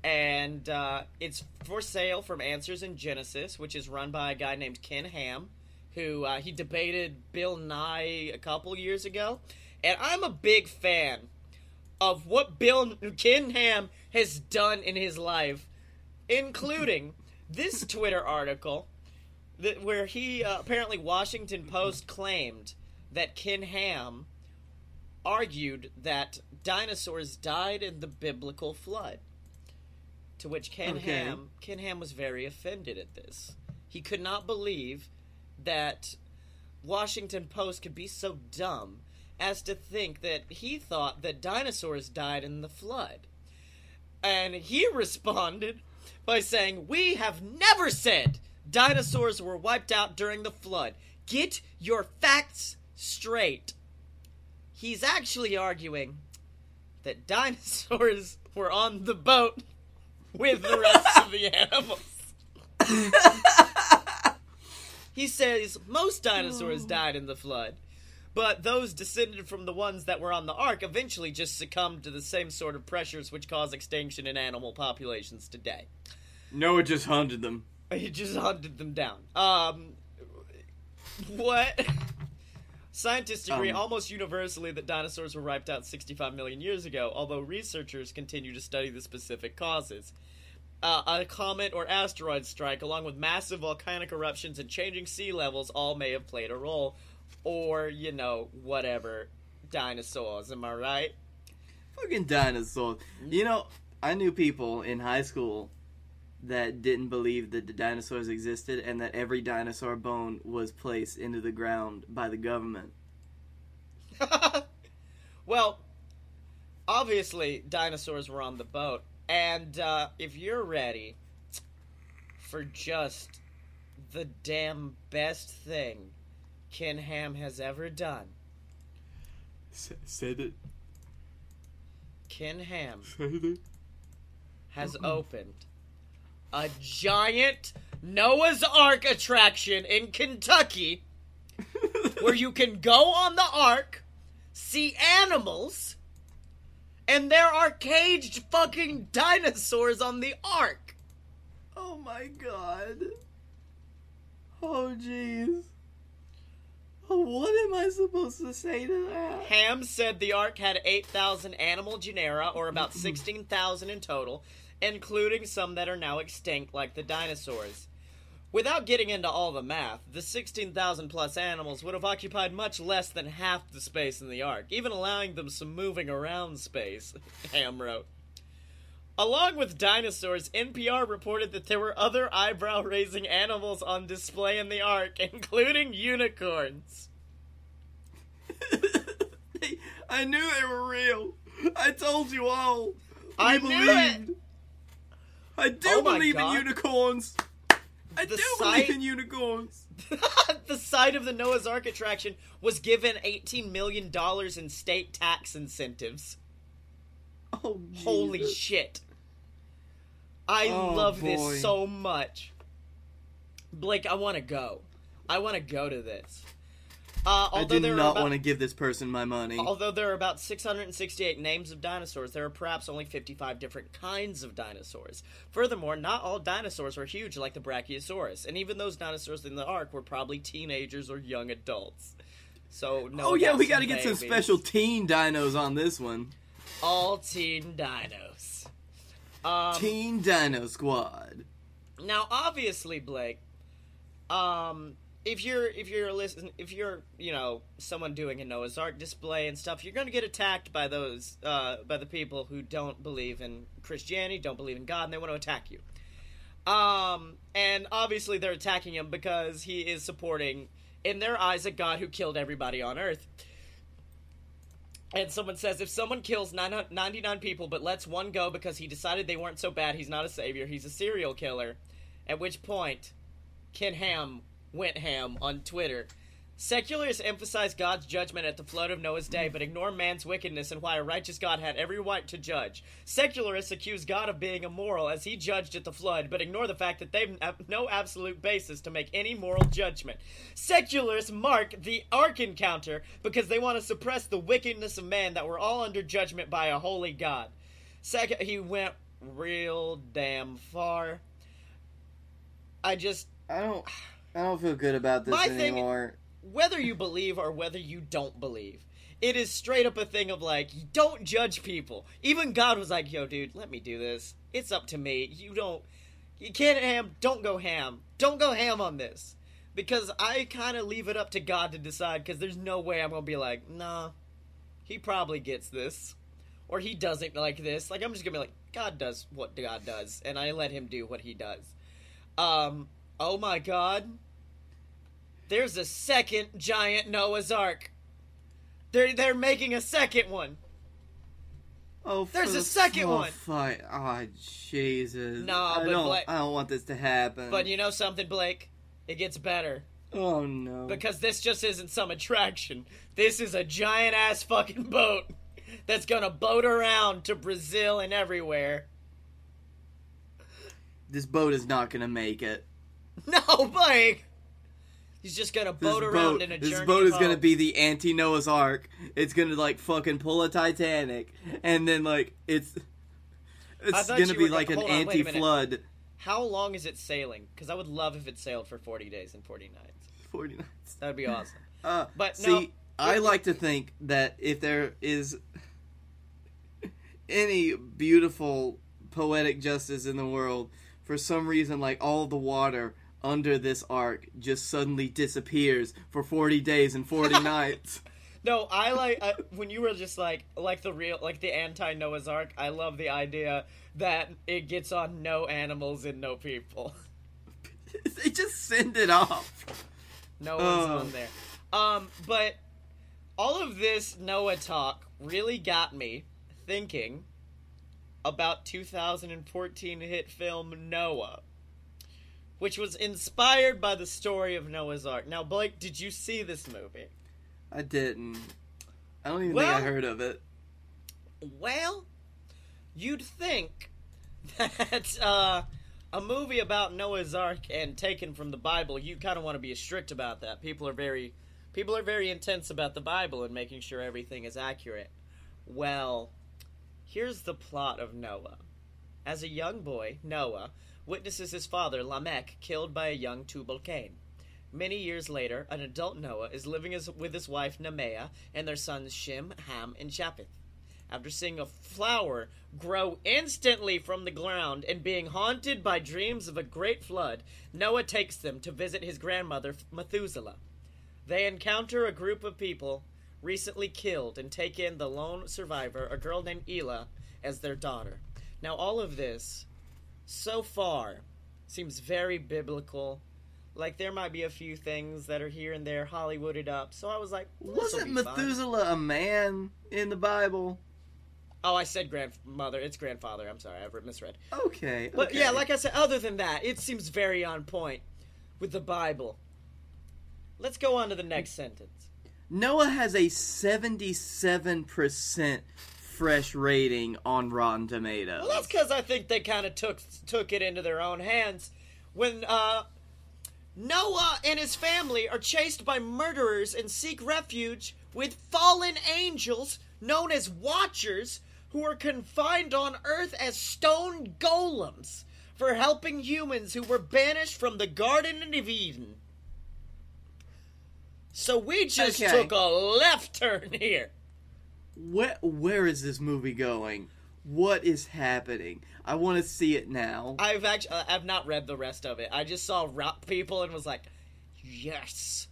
And uh, it's for sale from Answers in Genesis, which is run by a guy named Ken Ham, who uh, he debated Bill Nye a couple years ago. And I'm a big fan of what Bill Ken Ham has done in his life, including this Twitter article that, where he uh, apparently Washington Post claimed that Ken Ham argued that dinosaurs died in the biblical flood. To which Ken Okay. Ham Ken Ham was very offended at this. He could not believe that Washington Post could be so dumb as to think that he thought that dinosaurs died in the flood. And he responded by saying, We have never said dinosaurs were wiped out during the flood. Get your facts straight. He's actually arguing that dinosaurs were on the boat with the rest of the animals. he says most dinosaurs oh. died in the flood, but those descended from the ones that were on the ark eventually just succumbed to the same sort of pressures which cause extinction in animal populations today. Noah just hunted them. He just hunted them down. Um, what? Scientists agree Um. almost universally that dinosaurs were wiped out 65 million years ago, although researchers continue to study the specific causes. Uh, a comet or asteroid strike, along with massive volcanic eruptions and changing sea levels, all may have played a role. Or, you know, whatever. Dinosaurs, am I right? Fucking dinosaurs. You know, I knew people in high school that didn't believe that the dinosaurs existed and that every dinosaur bone was placed into the ground by the government. well, obviously, dinosaurs were on the boat. And uh, if you're ready for just the damn best thing Ken Ham has ever done, Said it. Ken Ham has mm-hmm. opened a giant Noah's Ark attraction in Kentucky where you can go on the ark, see animals, and there are caged fucking dinosaurs on the ark. Oh my god. Oh jeez. What am I supposed to say to that? Ham said the ark had 8,000 animal genera, or about mm-hmm. 16,000 in total, including some that are now extinct, like the dinosaurs. Without getting into all the math, the 16,000 plus animals would have occupied much less than half the space in the ark, even allowing them some moving around space, Ham wrote. Along with dinosaurs, NPR reported that there were other eyebrow raising animals on display in the ark, including unicorns. I knew they were real. I told you all. I We knew believed. I do Oh believe God. in unicorns. I The do sight- believe in unicorns. the site of the Noah's Ark attraction was given $18 million in state tax incentives. Oh, Holy shit. I Oh, love boy. this so much. Blake, I want to go. I want to go to this. Uh, I do not want to give this person my money. Although there are about 668 names of dinosaurs, there are perhaps only 55 different kinds of dinosaurs. Furthermore, not all dinosaurs were huge like the Brachiosaurus, and even those dinosaurs in the ark were probably teenagers or young adults. So no. oh yeah, we got to get some special teen dinos on this one. all teen dinos. Um, teen Dino Squad. Now, obviously, Blake, um, if you're if you're listen if you're you know someone doing a Noah's Ark display and stuff, you're going to get attacked by those uh, by the people who don't believe in Christianity, don't believe in God, and they want to attack you. Um, and obviously they're attacking him because he is supporting, in their eyes, a God who killed everybody on Earth. And someone says if someone kills 900 99 people but lets one go because he decided they weren't so bad, he's not a savior, he's a serial killer. At which point, Ken Ham went ham on Twitter Secularists emphasize God's judgment at the flood of Noah's day, but ignore man's wickedness and why a righteous God had every right to judge. Secularists accuse God of being immoral as he judged at the flood, but ignore the fact that they have no absolute basis to make any moral judgment. Secularists mark the ark encounter because they want to suppress the wickedness of man that we're all under judgment by a holy God. Second, he went real damn far. I just I don't. I don't feel good about this My thing- anymore. Whether you believe or whether you don't believe, it is straight up a thing of like, don't judge people. Even God was like, yo, dude, let me do this. It's up to me. You don't, you can't ham, don't go ham. Don't go ham on this. Because I kind of leave it up to God to decide, because there's no way I'm going to be like, nah, he probably gets this. Or he doesn't like this. Like, I'm just going to be like, God does what God does, and I let him do what he does. Um, oh my God. There's a second giant Noah's Ark. They're they're making a second one. Oh, There's a second oh, one. Fight. Oh, Jesus. Nah, I but don't. Blake- I don't want this to happen. But you know something, Blake? It gets better. oh no. Because this just isn't some attraction. This is a giant ass fucking boat that's gonna boat around to Brazil and everywhere. this boat is not gonna make it. No, Blake! He's just gonna This boat around boat, in a this journey boat is home. gonna be the anti Noah's Ark. It's gonna like fucking pull a Titanic, and then like it's it's gonna be like gonna- an hold on, wait a minute. anti-flood. How long is it sailing? Because I would love if it sailed for 40 days and 40 nights. Forty nights. That'd be awesome. Uh, But see, no, I like to think that if there is any beautiful poetic justice in the world, for some reason, like all the water under this ark just suddenly disappears for 40 days and 40 nights. No, I like when you were just like like the real like the anti Noah's Ark. I love the idea that it gets on no animals and no people. they just send it off. No one's Oh. on there. Um, but all of this Noah talk really got me thinking about 2014 hit film Noah, which was inspired by the story of Noah's Ark. Now, Blake, did you see this movie? I didn't. I don't even Well- think I heard of it. Well, you'd think that uh, a movie about Noah's Ark and taken from the Bible, you kind of want to be strict about that. People are very, people are very intense about the Bible and making sure everything is accurate. Well, here's the plot of Noah. As a young boy, Noah witnesses his father Lamech killed by a young Tubal Cain. Many years later, an adult Noah is living with his wife Naameh and their sons Shem, Ham, and Japheth. After seeing a flower grow instantly from the ground and being haunted by dreams of a great flood, Noah takes them to visit his grandmother Methuselah. They encounter a group of people recently killed and take in the lone survivor, a girl named Elah, as their daughter. Now, all of this, so far, seems very biblical. Like there might be a few things that are here and there Hollywooded up. So I was like, Wasn't. Methuselah a man in the Bible? Oh, I said grandmother. It's grandfather. I'm sorry, I misread. Okay. But okay. yeah, like I said, other than that, it seems very on point with the Bible. Let's go on to the next sentence. Noah has a 77% fresh rating on Rotten Tomatoes. Well, that's because I think they kind of took took it into their own hands when uh, Noah and his family are chased by murderers and seek refuge with fallen angels known as Watchers, who are confined on Earth as stone golems for helping humans who were banished from the Garden of Eden. So we just Okay. took a left turn here. Where, where is this movie going? What is happening? I want to see it now. I've actually uh, I've not read the rest of it. I just saw rap people and was like, yes.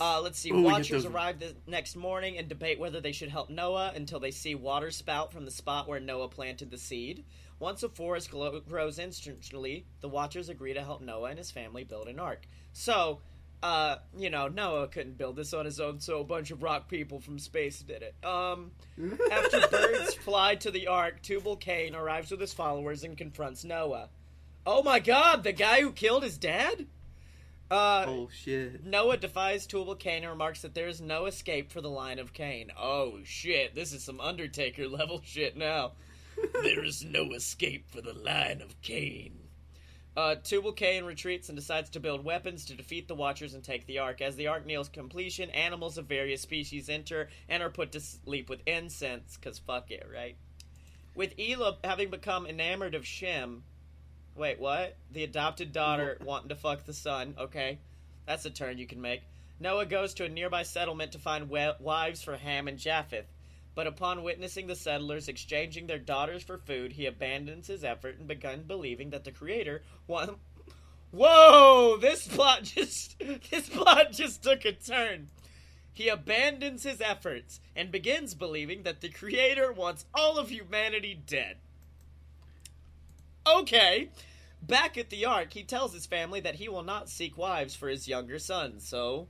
Uh, let's see. Ooh, Watchers arrive the next morning and debate whether they should help Noah until they see water spout from the spot where Noah planted the seed. Once a forest grows instantly, the Watchers agree to help Noah and his family build an ark. So, uh, you know, Noah couldn't build this on his own, so a bunch of rock people from space did it. Um, after birds fly to the ark, Tubal Cain arrives with his followers and confronts Noah. Oh my god, the guy who killed his dad? Uh, Oh shit. Noah defies Tubal Cain and remarks that there is no escape for the line of Cain. Oh shit, this is some Undertaker level shit now. there is no escape for the line of Cain. Uh, Tubal Cain retreats and decides to build weapons to defeat the Watchers and take the Ark. As the Ark nears completion, animals of various species enter and are put to sleep with incense, cause fuck it, right? With Elah having become enamored of Shem, Wait, what? The adopted daughter wanting to fuck the son. Okay. That's a turn you can make. Noah goes to a nearby settlement to find wives for Ham and Japheth. But upon witnessing the settlers exchanging their daughters for food, he abandons his effort and begun believing that the creator want Whoa! This plot just this plot just took a turn. He abandons his efforts and begins believing that the creator wants all of humanity dead. Okay. Back at the Ark, he tells his family that he will not seek wives for his younger sons, so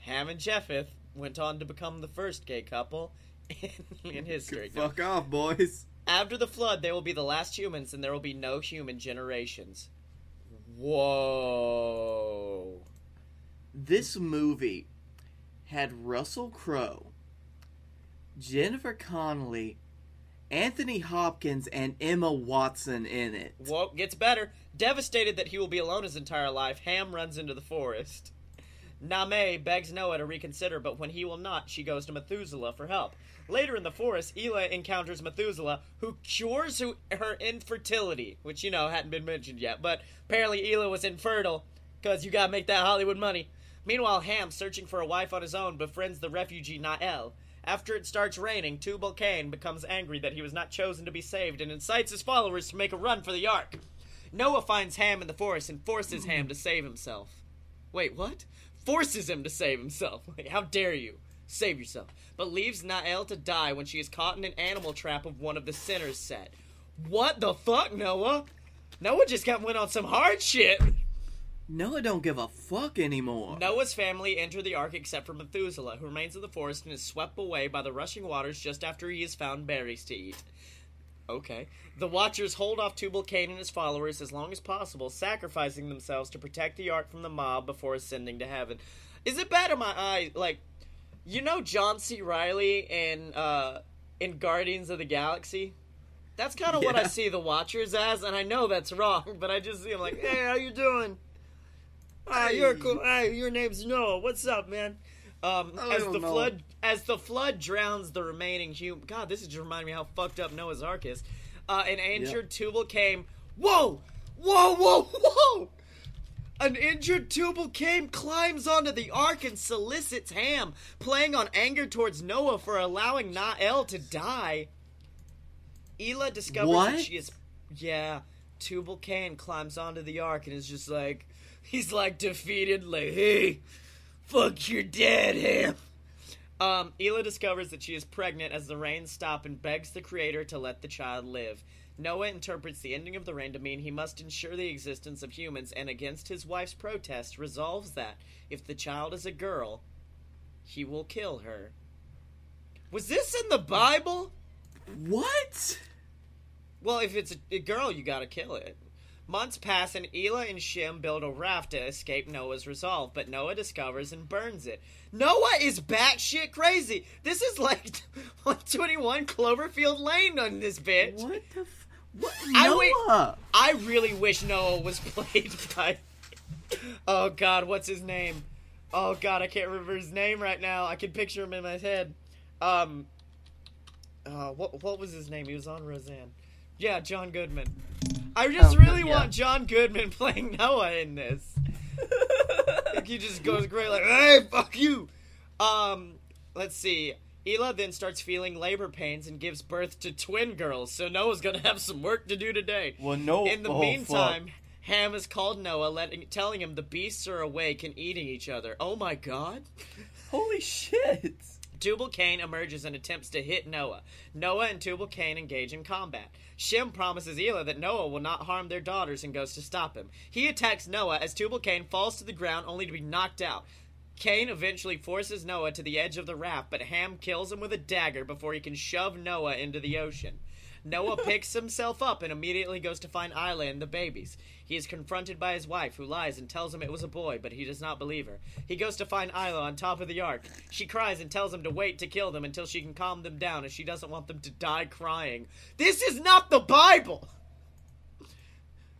Ham and Japheth went on to become the first gay couple in, history. No. Fuck off, boys. After the flood, they will be the last humans, and there will be no human generations. Whoa. This movie had Russell Crowe, Jennifer Connelly, Anthony Hopkins, and Emma Watson in it. Whoa, gets better. Devastated that he will be alone his entire life, Ham runs into the forest. Name begs Noah to reconsider, but when he will not, she goes to Methuselah for help. Later in the forest, Elah encounters Methuselah, who cures her infertility, which, you know, hadn't been mentioned yet, but apparently Elah was infertile, because you gotta make that Hollywood money. Meanwhile, Ham, searching for a wife on his own, befriends the refugee Nael. After it starts raining, Tubal Cain becomes angry that he was not chosen to be saved and incites his followers to make a run for the Ark. Noah finds Ham in the forest and forces Ham to save himself. Wait, what? Forces him to save himself. How dare you? Save yourself. But leaves Nael to die when she is caught in an animal trap of one of the sinners set. What the fuck, Noah? Noah just got went on some hard shit. Noah don't give a fuck anymore. Noah's family enter the ark except for Methuselah, who remains in the forest and is swept away by the rushing waters just after he has found berries to eat. Okay. The Watchers hold off Tubal Cain and his followers as long as possible, sacrificing themselves to protect the ark from the mob before ascending to heaven. Is it bad in my eye? Like, you know John C. Reilly in uh, in Guardians of the Galaxy? That's kind of what I see the Watchers as, and I know that's wrong, but I just see him like, hey, how you doing? Ah, you're Hey. cool. Hey, your name's Noah. What's up, man? Um, as the know. flood, as the flood drowns the remaining human. God, this is just reminding me how fucked up Noah's Ark is. Uh, an injured Tubal Cain. Whoa, whoa, whoa, whoa! An injured Tubal Cain climbs onto the ark and solicits Ham, playing on anger towards Noah for allowing Nael to die. Elah discovers What? that she is. Yeah, Tubal Cain climbs onto the ark and is just like. He's like defeated, like, hey, fuck your dad, Ham. Um, Elah discovers that she is pregnant as the rains stop and begs the creator to let the child live. Noah interprets the ending of the rain to mean he must ensure the existence of humans and against his wife's protest resolves that if the child is a girl, he will kill her. Was this in the Bible? What? Well, if it's a, girl, you gotta kill it. Months pass, and Elah and Shem build a raft to escape Noah's resolve, but Noah discovers and burns it. Noah is batshit crazy. This is like 121 Cloverfield Lane on this bitch. What the? What? I Noah. I really wish Noah was played by. Oh God, what's his name? Oh God, I can't remember his name right now. I can picture him in my head. Um. Uh, what what was his name? He was on Roseanne. Yeah, John Goodman. I just Oh, really yeah. want John Goodman playing Noah in this. like he just goes great, like, "Hey, fuck you." Um, let's see. Elah then starts feeling labor pains and gives birth to twin girls, so Noah's gonna have some work to do today. Well, no. In the oh, meantime, fuck. Ham has called Noah, letting, telling him the beasts are awake and eating each other. Oh my god. holy shit. Tubal Cain emerges and attempts to hit Noah. Noah and Tubal Cain engage in combat. Shem promises Elah that Noah will not harm their daughters and goes to stop him. He attacks Noah as Tubal Cain falls to the ground only to be knocked out. Cain eventually forces Noah to the edge of the raft, but Ham kills him with a dagger before he can shove Noah into the ocean. Noah picks himself up and immediately goes to find Isla and the babies. He is confronted by his wife, who lies and tells him it was a boy, but he does not believe her. He goes to find Isla on top of the ark. She cries and tells him to wait to kill them until she can calm them down, as she doesn't want them to die crying. This is not the Bible!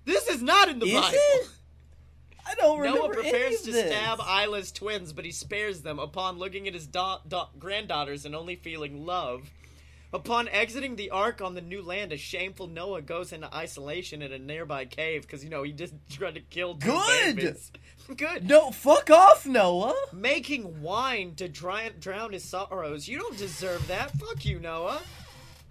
This is not in the Is Bible! it? I don't remember Noah prepares to stab Isla's twins, but he spares them upon looking at his da- da- granddaughters and only feeling love. Upon exiting the ark on the new land, a shameful Noah goes into isolation in a nearby cave because you know he just tried to kill two Good! babies. Good. No, fuck off, Noah. Making wine to dry- drown his sorrows. You don't deserve that. Fuck you, Noah.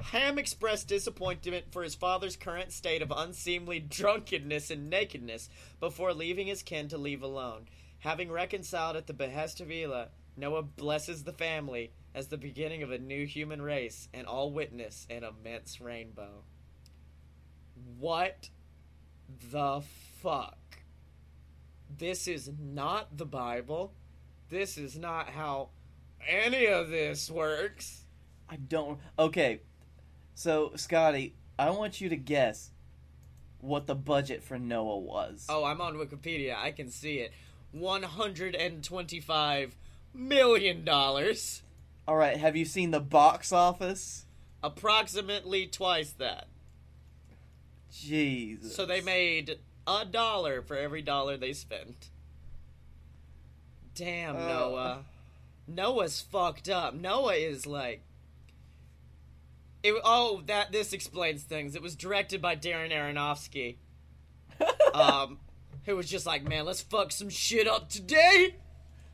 Ham expressed disappointment for his father's current state of unseemly drunkenness and nakedness before leaving his kin to leave alone. Having reconciled at the behest of Elah, Noah blesses the family as the beginning of a new human race, and all witness an immense rainbow. What the fuck? This is not the Bible. This is not how any of this works. I don't. Okay, so Scottye, I want you to guess what the budget for Noah was. Oh, I'm on Wikipedia. I can see it. $125 million. All right, have you seen the box office? Approximately twice that. Jesus. So they made a dollar for every dollar they spent. Damn, Uh. Noah. Noah's fucked up. Noah is like. It, oh, that this explains things. It was directed by Darren Aronofsky. Um, who was just like, man, let's fuck some shit up today.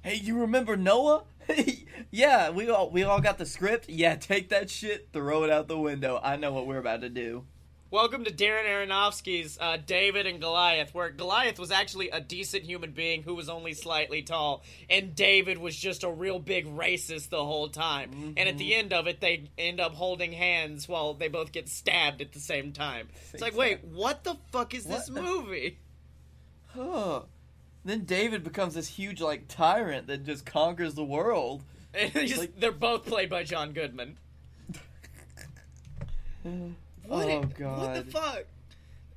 Hey, you remember Noah? yeah, we all we all got the script. Yeah, take that shit, throw it out the window. I know what we're about to do. Welcome to Darren Aronofsky's uh, David and Goliath, where Goliath was actually a decent human being who was only slightly tall, and David was just a real big racist the whole time. And at the end of it, they end up holding hands while they both get stabbed at the same time. It's like, wait, what the fuck is this What the- movie? Huh. Then David becomes this huge like tyrant that just conquers the world. And Like- they're both played by John Goodman. What oh god. What the fuck?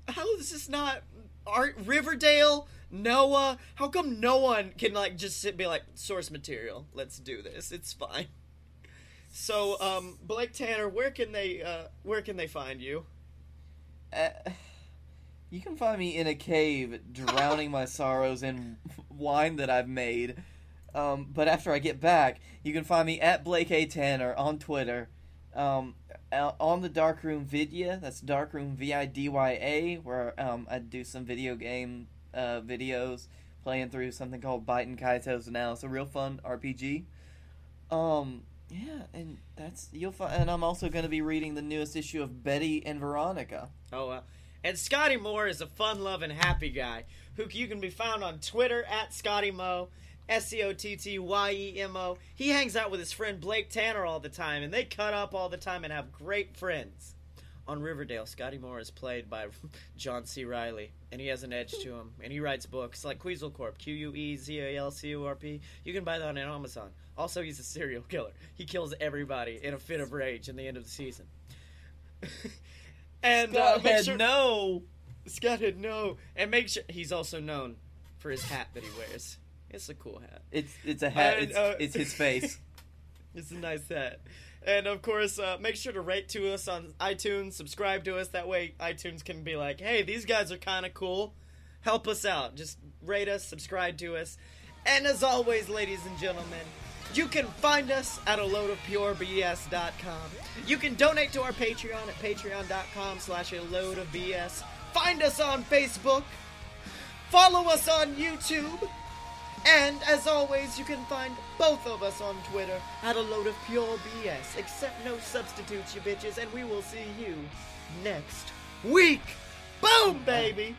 How is this not Art Riverdale? Noah? How come no one can like just sit and be like source material? Let's do this. It's fine. So, um, Blake Tanner, where can they uh, where can they find you? Uh, you can find me in a cave drowning my sorrows in wine that I've made. Um, but after I get back, you can find me at Blake A. Tanner on Twitter. Um, uh, on the Darkroom Vidya, that's Darkroom V I D Y A, where um, I do some video game uh, videos playing through something called Biting Kaito's Now. It's a real fun RPG. Um, yeah, and that's you'll find. And I'm also going to be reading the newest issue of Betty and Veronica. Oh, uh, and Scottye Moore is a fun-loving, happy guy who you can be found on Twitter at Scottye Mo, S C O T T Y E M O. He hangs out with his friend Blake Tanner all the time, and they cut up all the time and have great friends. On Riverdale, Scottye Moore is played by John C. Reilly, and he has an edge to him, and he writes books like Quezal Corp, Q U E Z A L C O R P. You can buy that on Amazon. Also, he's a serial killer. He kills everybody in a fit of rage in the end of the season. and uh, make sure no. Scott had no, and make sure he's also known for his hat that he wears. It's a cool hat. It's it's a hat. And, It's, uh, it's his face. It's a nice hat. And of course, uh, make sure to rate to us on iTunes, subscribe to us. That way, iTunes can be like, hey, these guys are kind of cool. Help us out. Just rate us, subscribe to us. And as always, ladies and gentlemen, you can find us at a loadofpurebs.com. You can donate to our Patreon at patreon.com slash a load of BS. Find us on Facebook. Follow us on YouTube. And as always, you can find both of us on Twitter at a load of pure BS. Accept no substitutes, you bitches, and we will see you next week. Boom, baby!